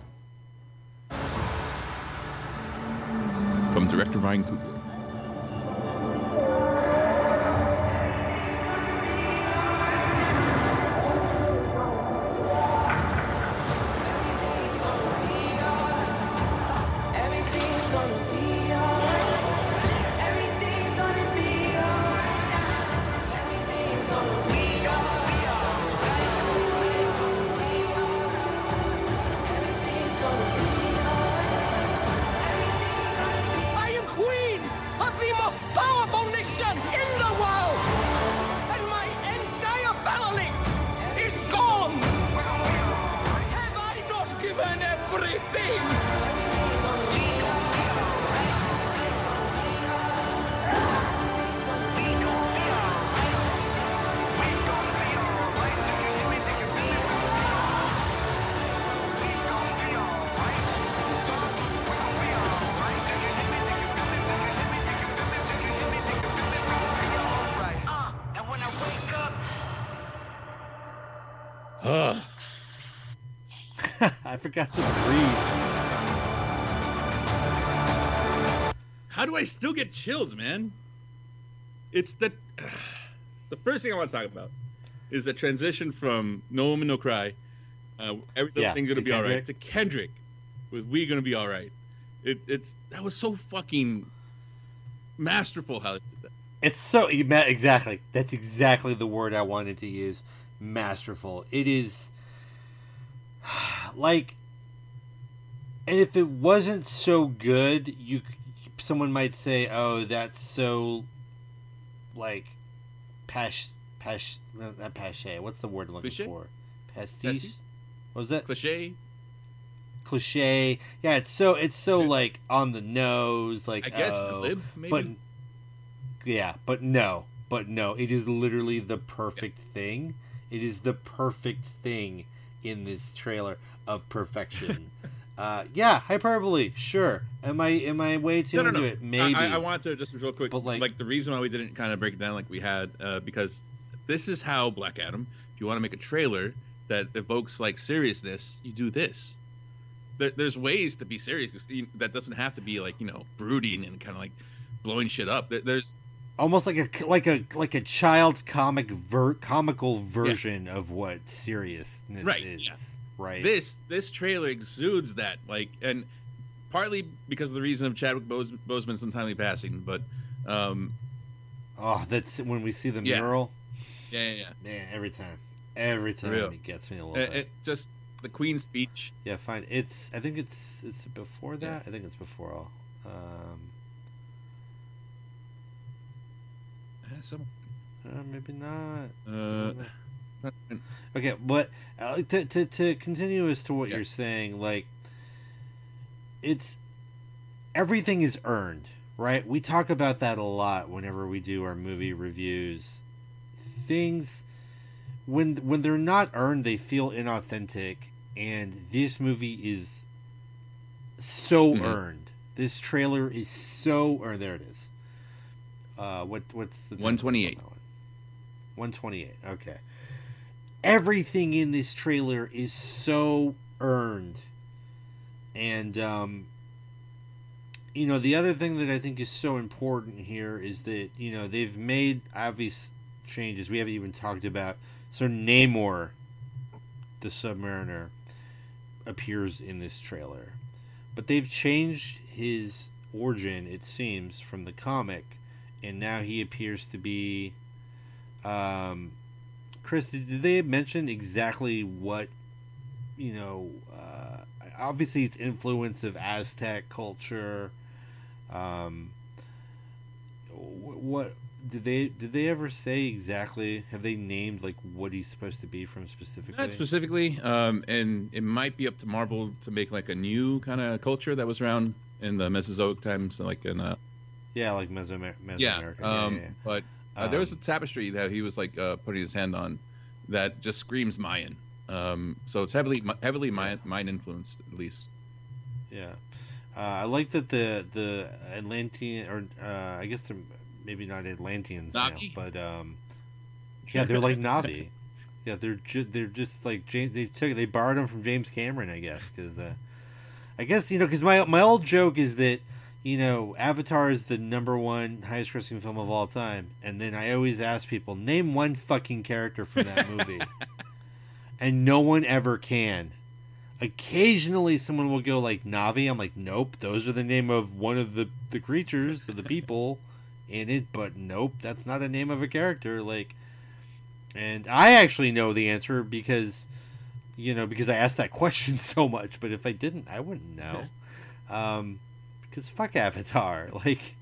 From director Ryan Coogler. Forgot to breathe. How do I still get chills, man? It's the the first thing I want to talk about is the transition from No Woman No Cry, uh, everything's Yeah, gonna to be all right, Kendrick. to Kendrick with We Gonna Be All Right. It, it's that was so fucking masterful how they did that. It's so exactly. That's exactly the word I wanted to use. Masterful. It is like if it wasn't so good, you someone might say, "Oh, that's so like pash pash not pache. What's the word I'm looking Cliche? for? Pastiche. Pastiche? What was that? Cliche. Cliche. Yeah, it's so it's so like on the nose. Like I guess oh, glib, maybe? but yeah, but no, but no. It is literally the perfect thing. It is the perfect thing in this trailer of perfection. uh, yeah, hyperbole. Sure. Am I am I way too no, no, into no. it? Maybe. I, I want to just real quick, But, like- like, the reason why we didn't kind of break it down like we had, uh, because this is how Black Adam. If you want to make a trailer that evokes like seriousness, you do this. There, there's ways to be serious That doesn't have to be like you know brooding and kind of like blowing shit up. There- There's almost like a like a like a child's comic ver- comical version of what seriousness Right, is. yeah. Right. this this trailer exudes that like and partly because of the reason of Chadwick Bose- Boseman's untimely passing, but um Oh, that's when we see the Yeah. mural. yeah yeah, yeah. Man, every time, every time real. it gets me a little It, bit. it just the Queen's speech. Yeah, fine. It's. I think it's. It's before that. I think it's before all. Um, Eh, some- uh, maybe not. Uh, Okay, but uh, to, to to continue as to what Yeah. you're saying, like it's everything is earned, right? We talk about that a lot whenever we do our movie reviews. Things when when they're not earned, they feel inauthentic, and this movie is so Mhm. earned. This trailer is so or there it is. Uh, what what's the 128. on that one? 128. Okay. Everything in this trailer is so earned. And um you know, the other thing that I think is so important here is that, you know, they've made obvious changes we haven't even talked about. So Namor the Submariner appears in this trailer. But they've changed his origin, it seems, from the comic, and now he appears to be. Um, Chris, did, they mention exactly what, you know? Uh, obviously, it's influence of Aztec culture. Um, what did they did they ever say exactly? Have they named like what he's supposed to be from specifically? Not specifically, um, and it might be up to Marvel to make like a new kind of culture that was around in the Mesozoic times, like in uh, Yeah, like Mesoamer- Mesoamerica. yeah, um, yeah, yeah. but uh, there was a Um, tapestry that he was like uh, putting his hand on that just screams Mayan. Um, so it's heavily heavily Mayan, Mayan influenced, at least. Yeah, uh, I like that the the Atlantean or uh, I guess they're maybe not Atlanteans now, but um, yeah, they're like Na'vi. Yeah, they're ju- they're just like James. They took they borrowed them from James Cameron, I guess, because uh, I guess you know because my my old joke is that you know Avatar is the number one highest grossing film of all time, and then I always ask people name one fucking character from that movie, and no one ever can. Occasionally, someone will go like Na'vi. I'm like, nope, those are the name of one of the the creatures, of the people in it, but nope, that's not a name of a character. Like, and I actually know the answer because, you know, because I asked that question so much. But if I didn't, I wouldn't know. um, because fuck Avatar, like,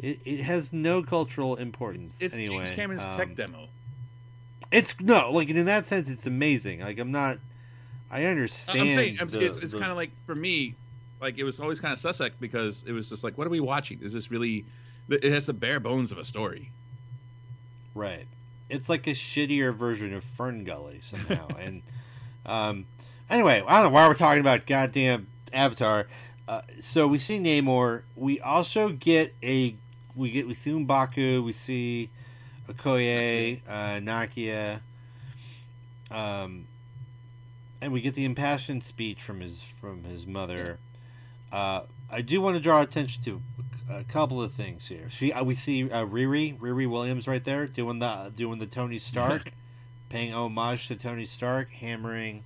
it, it has no cultural importance. It's anyway, James Cameron's um, tech demo. It's no, like in that sense, it's amazing. Like I'm not. I understand. I'm saying I'm, the- it's, it's the- kind of like for me, like it was always kind of suspect because it was just like, what are we watching? Is this really? It has the bare bones of a story. Right. It's like a shittier version of Fern Gully somehow. and um, anyway, I don't know why we're talking about goddamn Avatar. Uh, so we see Namor. We also get a we get we see M'Baku. We see Okoye, uh, Nakia. Um, and we get the impassioned speech from his from his mother. Uh, I do want to draw attention to a couple of things here. She, uh, we see uh, Riri, Riri Williams, right there doing the doing the Tony Stark, paying homage to Tony Stark, hammering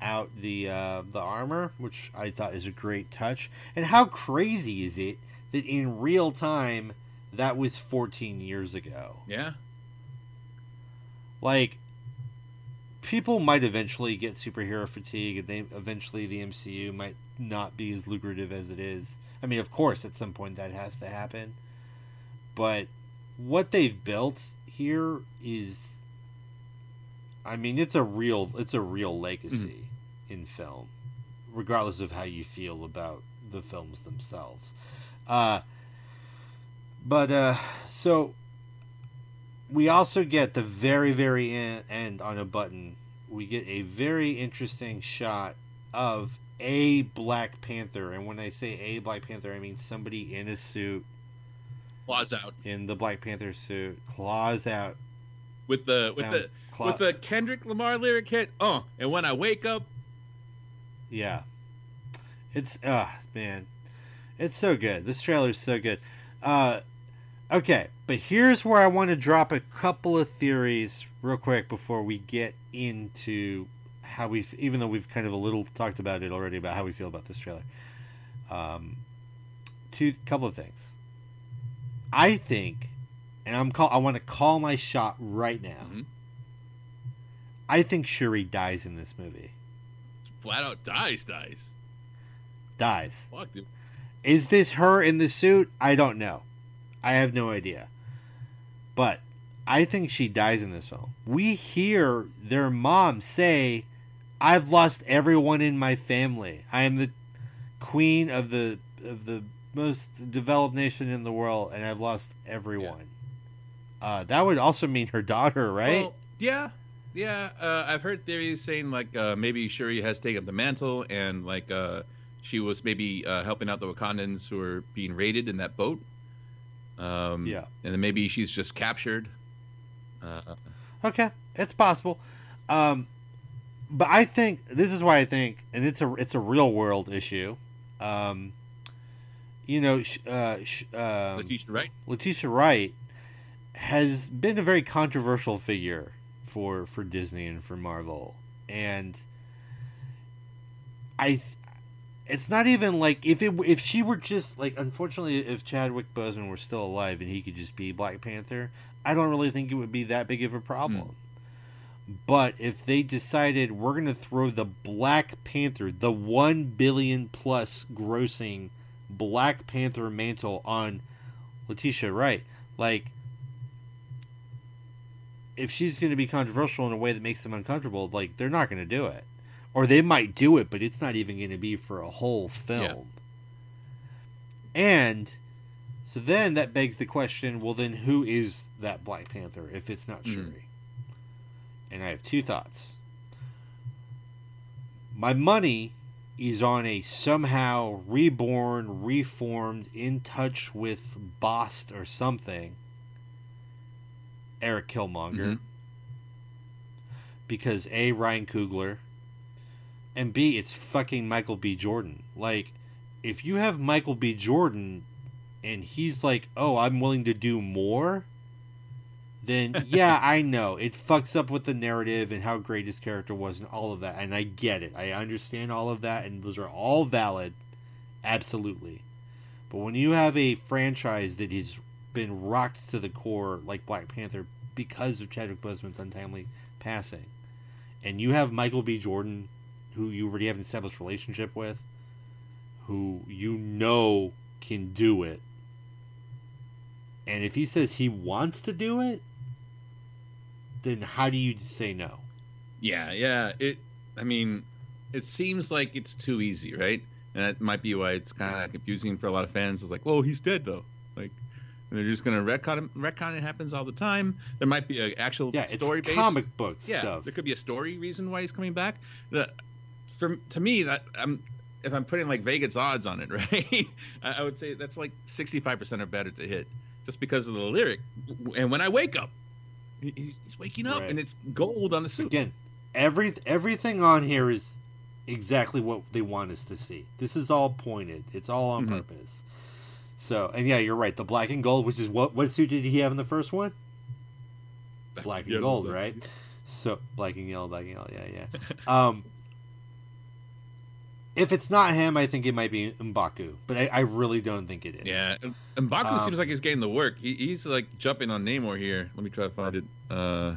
out the uh, the armor, which I thought is a great touch. And how crazy is it that in real time that was 14 years ago? Yeah. Like people might eventually get superhero fatigue, and they eventually the MCU might not be as lucrative as it is. I mean, of course, at some point that has to happen, but what they've built here is, I mean, it's a real it's a real legacy in film, regardless of how you feel about the films themselves. Uh, but uh, so we also get the very very en- end on a button. We get a very interesting shot of a Black Panther, and when I say a Black Panther, I mean somebody in a suit, Claws out in the Black Panther suit, claws out. with the with Found the Cla- with the Kendrick Lamar lyric hit. Oh, and when I wake up, Yeah. It's uh man. It's so good. This trailer is so good. Uh okay, but here's where I want to drop a couple of theories real quick before we get into how we even though we've kind of a little talked about it already about how we feel about this trailer. Um two couple of things. I think and I'm call I want to call my shot right now. Mm-hmm. I think Shuri dies in this movie. Flat out dies, dies. Dies. Fuck, dude. Is this her in the suit? I don't know. I have no idea. But I think she dies in this film. We hear their mom say, "I've lost everyone in my family. I am the queen of the of the most developed nation in the world, and I've lost everyone." Uh, that would also mean her daughter, right? Well, yeah, yeah. Uh, I've heard theories saying like uh, maybe Shuri has taken up the mantle and like uh, she was maybe uh, helping out the Wakandans who are being raided in that boat. Um, Yeah. and then maybe she's just captured. Uh, Okay, it's possible. Um, but I think this is why I think, and it's a it's a real world issue. Um, you know, uh, um, Letitia Wright. Letitia Wright has been a very controversial figure for for Disney and for Marvel, and I. Th- it's not even like if it if she were just like unfortunately if Chadwick Boseman were still alive and he could just be Black Panther, I don't really think it would be that big of a problem. Hmm. But if they decided we're going to throw the Black Panther, the 1 billion plus grossing Black Panther mantle on Letitia Wright, like if she's going to be controversial in a way that makes them uncomfortable, like they're not going to do it. Or they might do it, but it's not even going to be for a whole film. And so then that begs the question, well then who is that Black Panther if it's not Mhm. Shuri? And I have two thoughts. My money is on a somehow reborn, reformed, in touch with Bost or something. Eric Killmonger. Mhm. Because A, Ryan Coogler, and B, it's fucking Michael B. Jordan. Like, if you have Michael B. Jordan and he's like, oh, I'm willing to do more, then yeah, I know. It fucks up with the narrative and how great his character was and all of that. And I get it. I understand all of that, and those are all valid. Absolutely. But when you have a franchise that has been rocked to the core, like Black Panther, because of Chadwick Boseman's untimely passing, and you have Michael B. Jordan, who you already have an established relationship with, who you know can do it, and if he says he wants to do it, then how do you say no? Yeah, yeah. It. I mean, it seems like it's too easy, right? And that might be why it's kind of confusing for a lot of fans. It's like, whoa, he's dead though. They're just gonna retcon him. Retcon it happens all the time. There might be an actual Yeah, story based comic book yeah, stuff. there could be a story reason why he's coming back. The, for to me, that I'm if I'm putting like Vegas odds on it, right? I, I would say that's like 65 percent or better to hit, just because of the lyric. And when I wake up, he's, he's waking up, Right. and it's gold on the suit. Again, every everything on here is exactly what they want us to see. This is all pointed. It's all on Mhm. purpose. So, and yeah, you're right. The black and gold, which is what what suit did he have in the first one? Black and Yellow, gold, black. right? So black and yellow, black and yellow. Yeah, yeah. um, if it's not him, I think it might be M'Baku, but I, I really don't think it is. Yeah, and Um, seems like he's getting the work. He, he's like jumping on Namor here. Let me try to find it. Uh,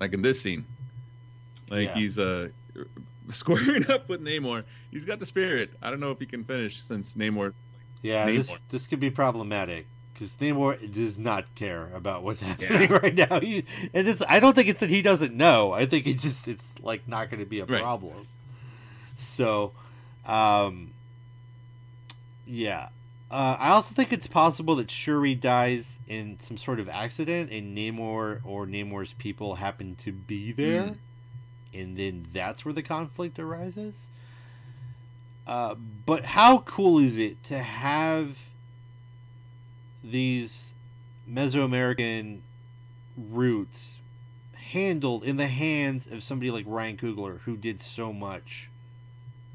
like in this scene. Like Yeah. he's uh squaring up with Namor. He's got the spirit. I don't know if he can finish since Namor. Yeah, Namor. this this could be problematic because Namor does not care about what's happening right now. He, and it's I don't think it's that he doesn't know. I think it just it's like not going to be a Right. problem. So, um, yeah. Uh, I also think it's possible that Shuri dies in some sort of accident, and Namor or Namor's people happen to be there, Mm. And then that's where the conflict arises. Uh, but how cool is it to have these Mesoamerican roots handled in the hands of somebody like Ryan Coogler, who did so much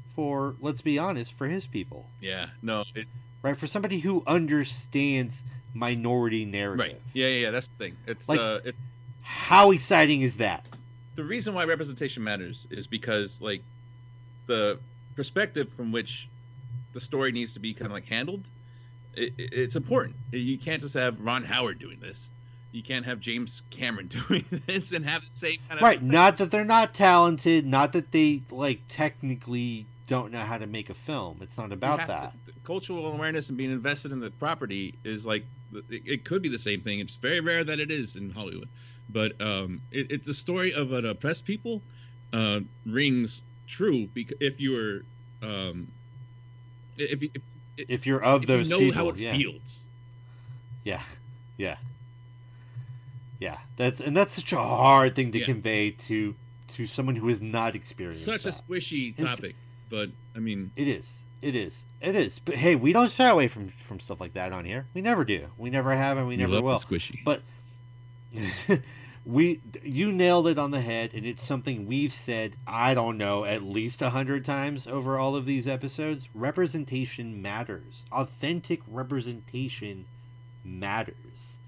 for, let's be honest, for his people, Yeah, no, it, right? For somebody who understands minority narrative. right. Yeah, yeah, yeah. That's the thing. It's Like- uh, it's How exciting is that? The reason why representation matters is because like the perspective from which the story needs to be kind of like handled it, it- it's important you can't just have ron howard doing this you can't have james cameron doing this and have the same kind of Right. Not that they're not talented, not that they like technically don't know how to make a film. It's not about that. to- cultural awareness and being invested in the property is like it, it could be the same thing it's very rare that it is in hollywood but um it, it's the story of an oppressed people uh rings true because if you were um if you if, If you're of if you those know people, how it yeah. feels Yeah, yeah, yeah. That's and that's such a hard thing to Yeah. convey to to someone who has not experienced. such a squishy topic but i mean It is. It is. It is. But hey, we don't shy away from from stuff like that on here. We never do. We never have, and we We never will. squishy. But we, you nailed it on the head, and it's something we've said. I don't know at least a hundred times over all of these episodes. Representation matters. Authentic representation matters.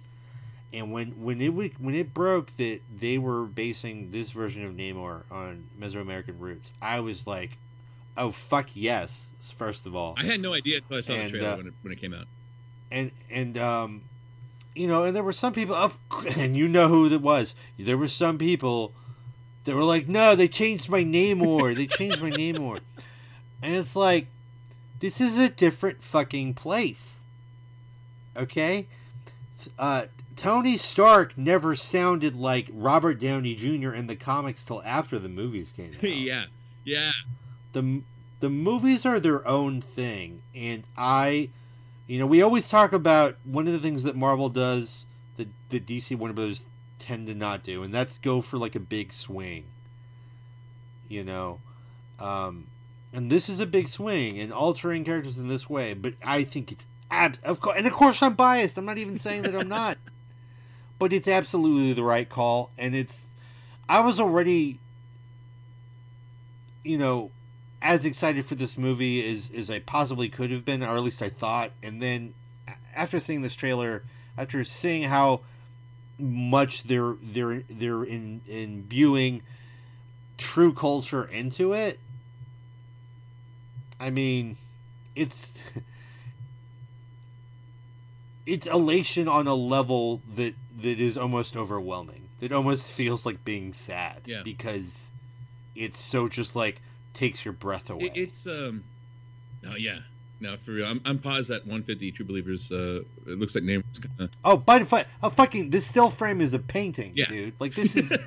And when when it when it broke that they were basing this version of Namor on Mesoamerican roots, I was like, "Oh fuck yes!" First of all, i had no idea until i saw And, the trailer uh, when, it, when it came out and and um, you know, and there were some people, of, and you know who that was. There were some people that were like, "No, they changed my name or They changed my name or," and it's like, this is a different fucking place. Okay, uh, Tony Stark never sounded like Robert Downey Jr. in the comics till after the movies came out yeah yeah the the movies are their own thing and i you know we always talk about one of the things that marvel does that the dc warner brothers tend to not do and that's go for like a big swing you know? Um and this is a big swing and altering characters in this way but i think it's ab- of course and of course i'm biased i'm not even saying that i'm not but it's absolutely the right call and it's i was already you know as excited for this movie as, as I possibly could have been, or at least I thought. And then after seeing this trailer, after seeing how much they're they're they're in imbuing true culture into it, I mean, it's it's elation on a level that that is almost overwhelming. That almost feels like being sad Yeah. because it's so just like takes your breath away. It, it's um, oh yeah, no for real. I'm, I'm paused at 150 True Believers. Uh, it looks like name. Uh, Oh, by the way, a fucking this still frame is a painting, Yeah. dude. Like this is.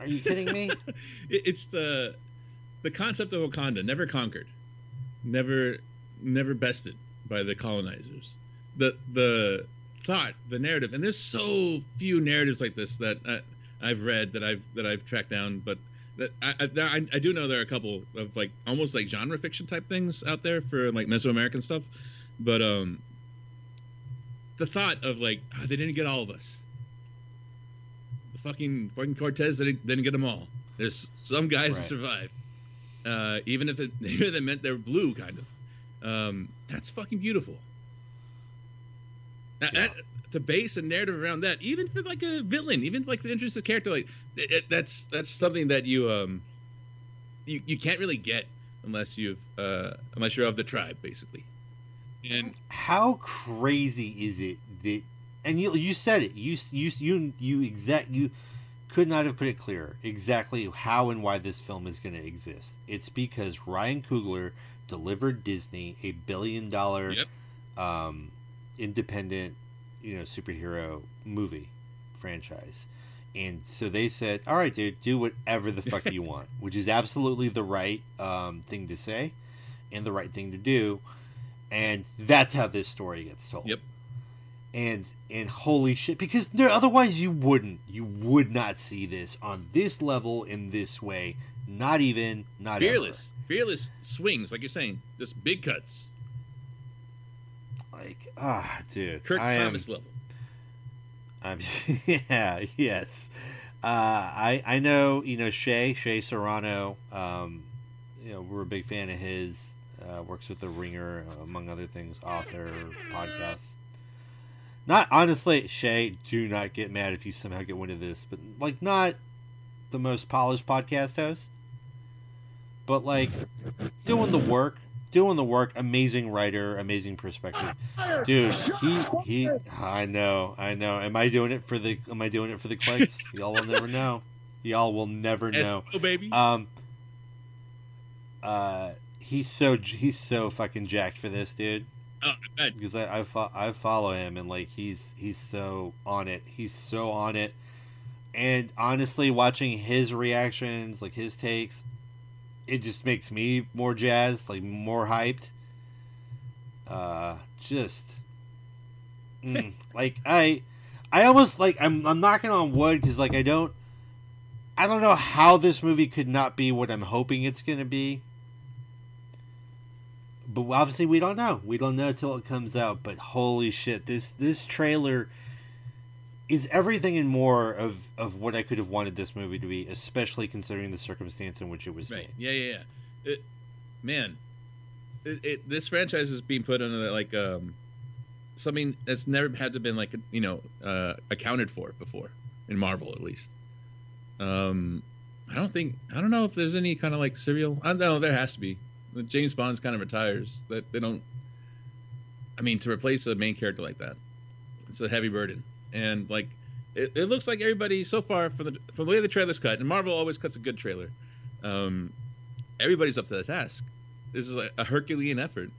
Are you kidding me? it, it's the the concept of Wakanda never conquered, never never bested by the colonizers. The the thought, the narrative, and there's so few narratives like this that uh, I've read that I've that I've tracked down, but. That I, I, I, do know there are a couple of like almost like genre fiction type things out there for like Mesoamerican stuff, but um, the thought of like "Ah, they didn't get all of us. The fucking fucking Cortez didn't, didn't get them all. There's some guys that survived, uh, even if it even if it meant they're blue, kind of. Um, that's fucking beautiful. That, that, the base a narrative around that, even for like a villain, even like the interesting character, like it, it- that's that's something that you um you, you can't really get unless you've uh unless you're of the tribe, basically. And How crazy is it that? And you you said it. You you you you exact you could not have put it clearer exactly how and why this film is going to exist. It's because Ryan Coogler delivered Disney a billion dollar Yep. um, independent, you know, superhero movie franchise. And so they said, "All right, dude, do whatever the fuck you want," which is absolutely the right um, thing to say and the right thing to do. And that's how this story gets told. Yep. And and holy shit, because there otherwise you wouldn't, you would not see this on this level in this way. Not even, not ever. Fearless, fearless swings, like you're saying, just big cuts. Like ah, dude, Kirk I am- Thomas level. I'm yeah, yes. Uh, I I know you know Shea Shea Serrano. Um, you know we're a big fan of his. Uh, works with the Ringer among other things. Author, podcast. Not honestly, Shea. Do not get mad if you somehow get wind of this, but like not the most polished podcast host, but like doing the work, doing the work. Amazing writer, amazing perspective, dude. He he. I know, I know. Am I doing it for the? Am I doing it for the clicks? Y'all will never know. Y'all will never know. SO, baby. Um. Uh, he's so he's so fucking jacked for this, dude. Oh, I. Because I I, fo- I follow him and like he's he's so on it. He's so on it. And honestly, watching his reactions, like his takes, it just makes me more jazzed, like more hyped. Uh, just mm, like I, I almost like I'm I'm knocking on wood because like I don't, I don't know how this movie could not be what I'm hoping it's gonna be. But obviously we don't know. We don't know till it comes out. But holy shit, this this trailer is everything and more of of what I could have wanted this movie to be, especially considering the circumstance in which it was Right. made. Yeah, yeah, yeah. It, man, it, it, this franchise is being put under like um something that's never had to been like you know uh, accounted for before in Marvel at least. Um, I don't think I don't know if there's any kind of like serial. I don't know there has to be. James Bond's kind of retires that they don't. I mean, to replace a main character like that, it's a heavy burden, and like it, it looks like everybody so far from the from the way the trailer's cut, and Marvel always cuts a good trailer. Um, everybody's up to the task. This is like a Herculean effort,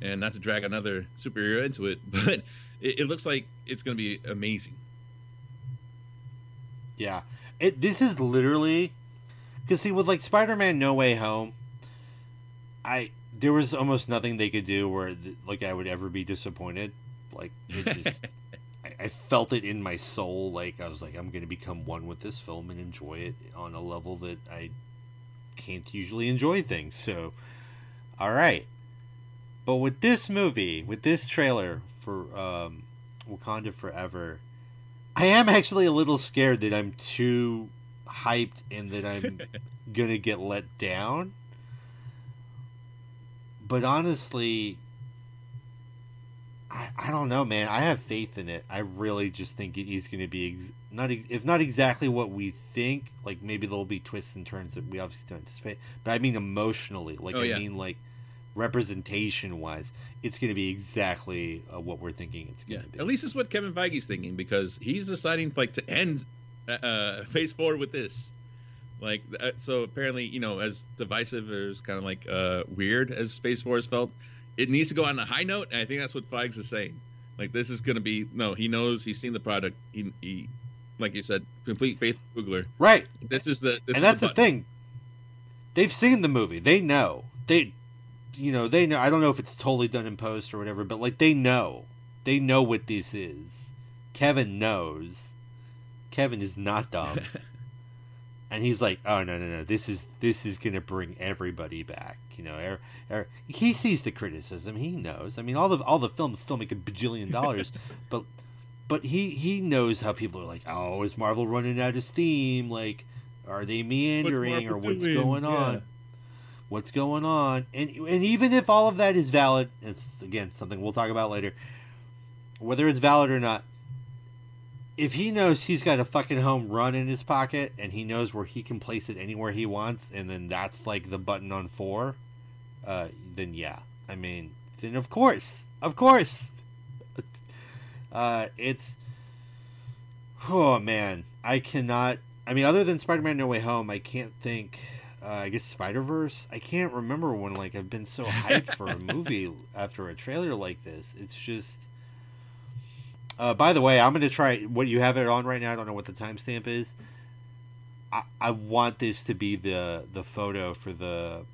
and not to drag another superhero into it, but it, it looks like it's going to be amazing. Yeah, it. This is literally because see with like Spider-Man: No Way Home, I there was almost nothing they could do where like I would ever be disappointed. Like it just, I, felt it in my soul. Like I was like, I'm gonna become one with this film and enjoy it on a level that I can't usually enjoy things. So, all right. But with this movie, with this trailer for um, Wakanda Forever, I am actually a little scared that I'm too hyped and that I'm gonna get let down. But honestly, I, I don't know, man. I have faith in it. I really just think it is going to be ex- not ex- if not exactly what we think. Like maybe there'll be twists and turns that we obviously don't anticipate. But I mean emotionally, like Oh, I yeah. mean like representation wise, it's going to be exactly uh, what we're thinking it's going Yeah, be. at least it's what Kevin Feige's thinking because he's deciding like to end uh, uh, Phase Four with this. Like, uh, so apparently, you know, as divisive or as kind of like uh, weird as Phase Four felt, it needs to go on a high note, and I think that's what Feige's is saying. Like, this is going to be no. He knows he's seen the product. He, he like you said, complete faith Coogler. Right. This is the. This and is that's the, button. thing. They've seen the movie. They know. They, you know, they know. I don't know if it's totally done in post or whatever, but like they know. They know what this is. Kevin knows. Kevin is not dumb. and he's like, "Oh no, no, no! This is this is gonna bring everybody back." You know, er, er, he sees the criticism. He knows. I mean, all the all the films still make a bajillion dollars, but but he he knows how people are like, "Oh, is Marvel running out of steam? Like, are they meandering or what's going on?" Yeah. What's going on? And and even if all of that is valid, it's again something we'll talk about later. Whether it's valid or not, if he knows he's got a fucking home run in his pocket and he knows where he can place it anywhere he wants, and then that's like the button on four, uh, then yeah. I mean, then of course, of course. Uh, it's oh man, I cannot. I mean, other than Spider-Man: No Way Home, I can't think. Uh, I guess Spider Verse. I can't remember when like I've been so hyped for a movie after a trailer like this. It's just. Uh, by the way, I'm gonna try what you have it on right now. I don't know what the timestamp is. I, I want this to be the the photo for the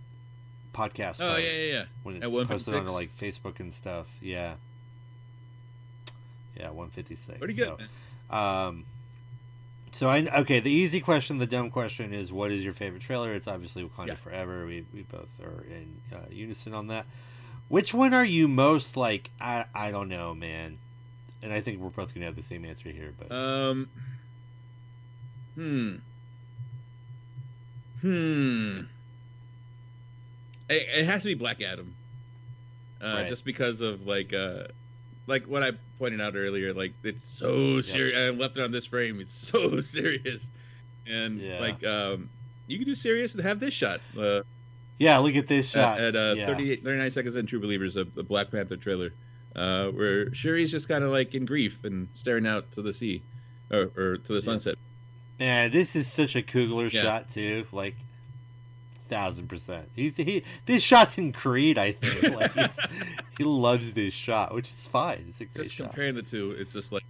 podcast. Oh, yeah, yeah, yeah. When it's posted on like Facebook and stuff. Yeah. Yeah, 156. Pretty good, So, um, so I okay. The easy question, the dumb question is, what is your favorite trailer? It's obviously Wakanda Yeah. Forever. We we both are in uh, unison on that. Which one are you most like? I I don't know, man. And I think we're both gonna have the same answer here, but Um. Hmm. Hmm. It, it has to be Black Adam. Uh, Right. Just because of like, uh, like what I pointed out earlier, like it's so serious. I left it on this frame. It's so serious, and Yeah. like, um, you can do serious and have this shot. Uh, yeah. Look at this shot. at, at uh, yeah. 38, 39 seconds in True Believers, of the Black Panther trailer, uh, where Shuri's just kind of like in grief and staring out to the sea, or, or to the sunset. Man, this is such a Coogler Yeah. shot too. Like thousand percent. He's he. This shot's in Creed, I think. Like he loves this shot, which is fine. It's a great Just shot. comparing the two, it's just like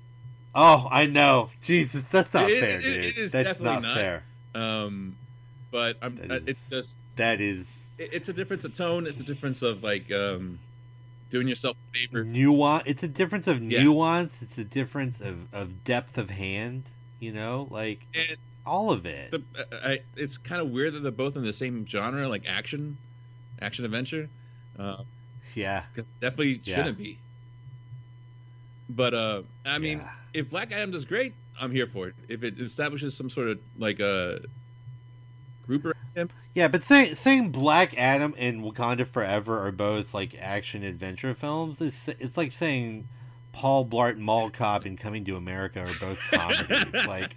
Oh, I know. Jesus, that's not It- fair, it- dude. it is that's definitely not, not. fair. Um, but I'm. That is- it's just. That is it- It's a difference of tone. It's a difference of like um, doing yourself a favor. nuance. It's a difference of Yeah. nuance. It's a difference of, of depth of hand. You know, like And all of it. the, I, it's kind of weird that they're both in the same genre, like action, action adventure. Uh, yeah, because definitely Yeah. shouldn't be. But uh, I mean, Yeah. if Black Adam does great, I'm here for it. If it establishes some sort of like a group around him, Yeah, but saying saying Black Adam and Wakanda Forever are both like action adventure films. It's it's like saying Paul Blart Mall Cop and Coming to America are both comedies. like,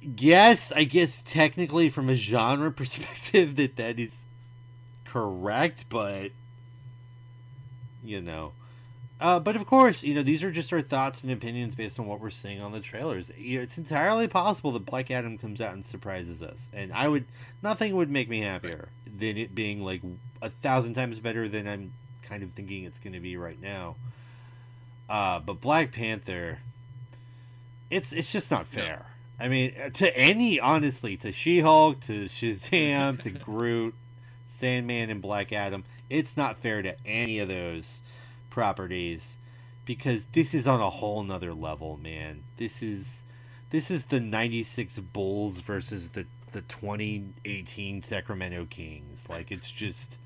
yes, I guess technically from a genre perspective that that is correct, but you know. Uh, but of course, you know these are just our thoughts and opinions based on what we're seeing on the trailers. It's entirely possible that Black Adam comes out and surprises us, and I would nothing would make me happier than it being like a thousand times better than I'm kind of thinking it's going to be right now. Uh, but Black Panther, it's it's just not fair. I mean, uh, to any honestly, to She Hulk, to Shazam, to Groot, Sandman, and Black Adam, it's not fair to any of those properties because this is on a whole nother level, man. This is this is the '96 Bulls versus the the 2018 Sacramento Kings. Like it's just,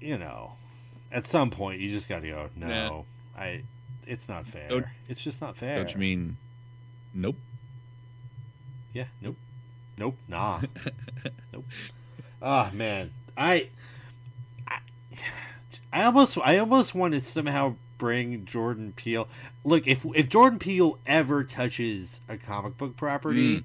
you know, at some point you just got to go. No, I. It's not fair. Don't- it's just not fair. don't you mean? Nope. Yeah. Nope. Nope. Nah. nope. Ah man, I, I, I almost, I almost want to somehow bring Jordan Peele. Look, if if Jordan Peele ever touches a comic book property, Mm.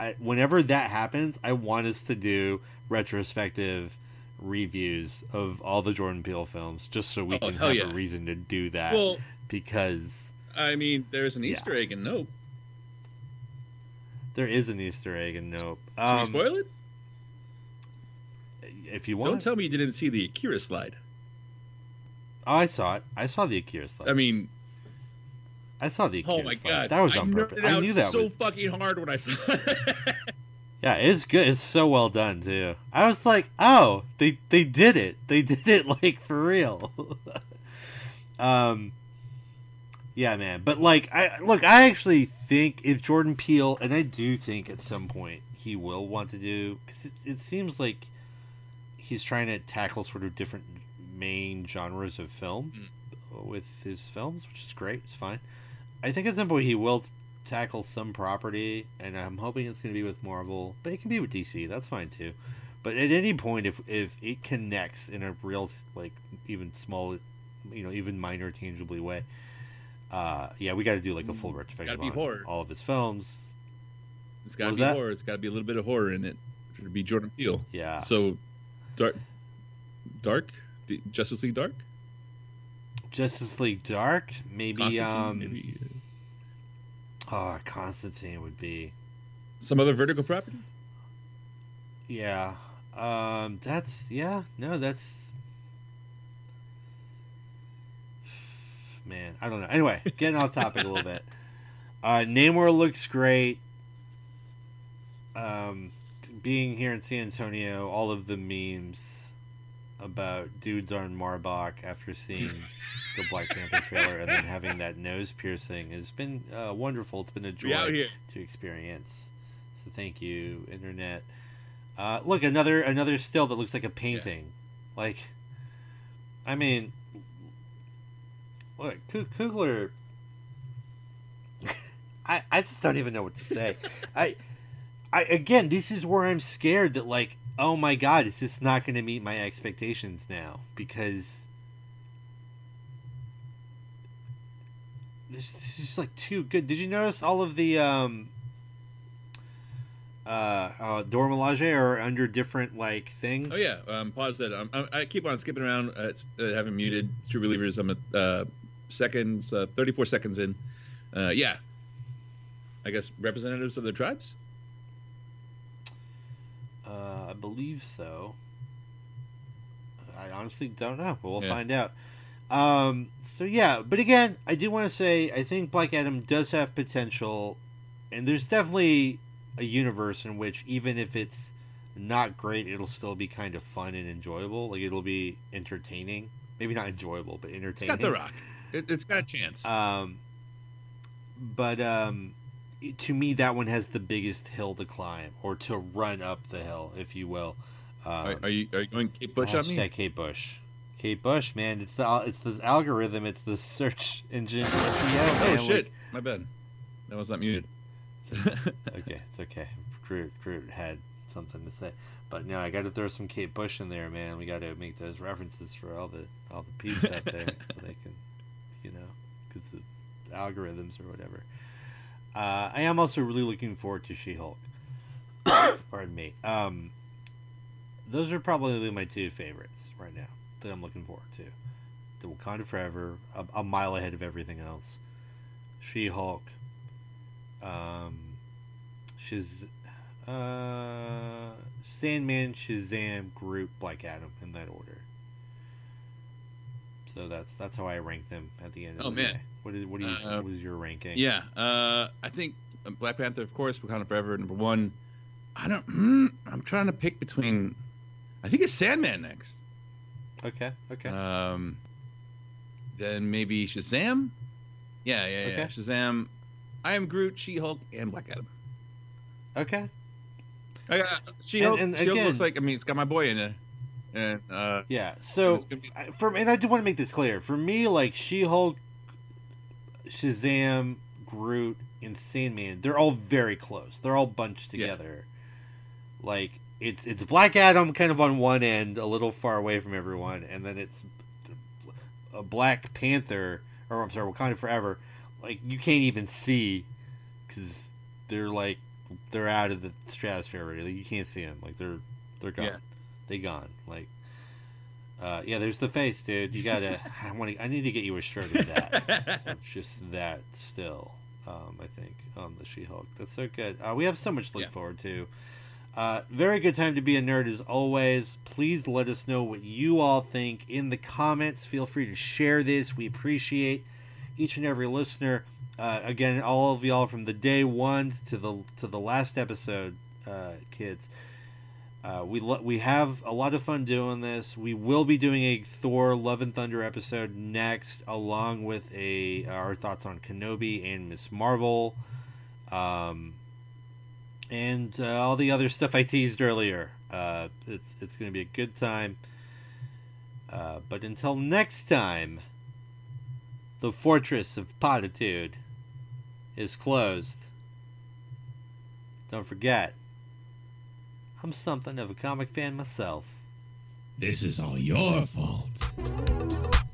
I, whenever that happens, I want us to do retrospective reviews of all the Jordan Peele films, just so we Oh, can have yeah. a reason to do that. Well- because I mean, there's an Easter egg in Nope. there is an Easter egg in Nope. Should Um, we spoil it? If you want, Don't tell me you didn't see the Akira slide. Oh, I saw it. I saw the Akira slide. I mean, I saw the Akira oh my slide. god, that was I on purpose. I knew that so was. fucking hard when I saw. it. Yeah, it's good. It's so well done too. I was like, oh, they they did it. They did it like for real. um, yeah, man. But like, I look. I actually think if Jordan Peele, and I do think at some point he will want to do, because it it seems like he's trying to tackle sort of different main genres of film with his films, which is great. It's fine. I think at some point he will t- tackle some property, and I'm hoping it's going to be with Marvel, but it can be with DC. That's fine too. But at any point, if if it connects in a real like even small, you know, even minor tangibly way, uh, yeah, we got to do like a full retrospective be on horror. all of his films. It's got to be that? horror. It's got to be a little bit of horror in it it to be Jordan Peele. Yeah. So, dark, dark, D- Justice League Dark, Justice League Dark, maybe. Constantine, um, maybe. Oh, Constantine would be. Some other vertical property? Yeah. Um, that's yeah. No, that's. Man, I don't know. Anyway, getting off topic a little bit. Uh, Namor looks great. Um, being here in San Antonio, all of the memes about dudes on Marbach after seeing the Black Panther trailer and then having that nose piercing has been uh, wonderful. It's been a joy We out here. to experience. So thank you, internet. Uh, look, another another still that looks like a painting. Like, I mean, look, Coogler. I I just don't even know what to say. I I again, this is where I'm scared that like, oh my god, is this not going to meet my expectations now? Because this, this is just like too good. Did you notice all of the um uh, uh Dora are under different like things? Oh yeah, um, pause that. I, I keep on skipping around. Uh, it's, uh, haven't muted True Believers. I'm at uh, seconds, uh, 34 seconds in. Uh, yeah, I guess representatives of the tribes. I believe so. I honestly don't know, but we'll Yeah. find out. Um, so yeah, but again, I do want to say I think Black Adam does have potential, and there's definitely a universe in which even if it's not great, it'll still be kind of fun and enjoyable. Like it'll be entertaining. Maybe not enjoyable, but It's entertaining. got the rock. It, it's got a chance. Um, but um, to me, that one has the biggest hill to climb, or to run up the hill, if you will. Um, are, are you are you going Kate Bush on me? Kate Bush. Kate Bush, man, it's the it's the algorithm, it's the search engine SEO. Oh man. shit, Like, my bad. That was not muted. okay, it's okay. Groot, Groot had something to say, but no, I got to throw some Kate Bush in there, man. We got to make those references for all the all the peeps out there, so they can, you know, because of algorithms or whatever. Uh, I am also really looking forward to She-Hulk. Pardon me. Um, those are probably my two favorites right now that I'm looking forward to. The Wakanda Forever, a, a mile ahead of everything else. She-Hulk, um, Shiz, uh, Sandman, Shazam, Groot, Black Adam in that order. So that's that's how I rank them at the end. Of Oh, the man. day. What is what is Uh, what is your ranking? Yeah, uh, I think Black Panther, of course, Wakanda Forever, number one. I don't. Mm, I'm trying to pick between. I think it's Sandman next. Okay. Okay. Um, then maybe Shazam. Yeah, yeah, yeah. Okay. Shazam. I am Groot, She Hulk, and Black Adam. okay. I got She Hulk. She Hulk looks like. I mean, it's got my boy in it. And uh, Yeah. So be- for and I do want to make this clear. For me, like She-Hulk, Shazam, Groot, and Sandman, they're all very close. They're all bunched Yeah. together. Like it's it's Black Adam kind of on one end, a little far away from everyone, and then it's a Black Panther, or I'm sorry, Wakanda Forever. Like you can't even see because they're like they're out of the stratosphere already. Like, you can't see them. Like they're they're gone. Yeah. They gone. Like uh, yeah, there's the face, dude. You gotta. I want to. I need to get you a shirt of that. just that still. Um, I think on the She-Hulk. That's so good. Uh, we have so much to look Yeah. forward to. Uh, very good time to be a nerd as always. Please let us know what you all think in the comments. Feel free to share this. We appreciate each and every listener. Uh, again, all of y'all from the day one to the to the last episode, uh, kids. Uh, we lo- we have a lot of fun doing this. We will be doing a Thor: Love and Thunder episode next, along with a our thoughts on Kenobi and Ms. Marvel, um, and uh, all the other stuff I teased earlier. Uh, it's it's going to be a good time. Uh, but until next time, the Fortress of Potitude is closed. Don't forget. I'm something of a comic fan myself. This is all your fault.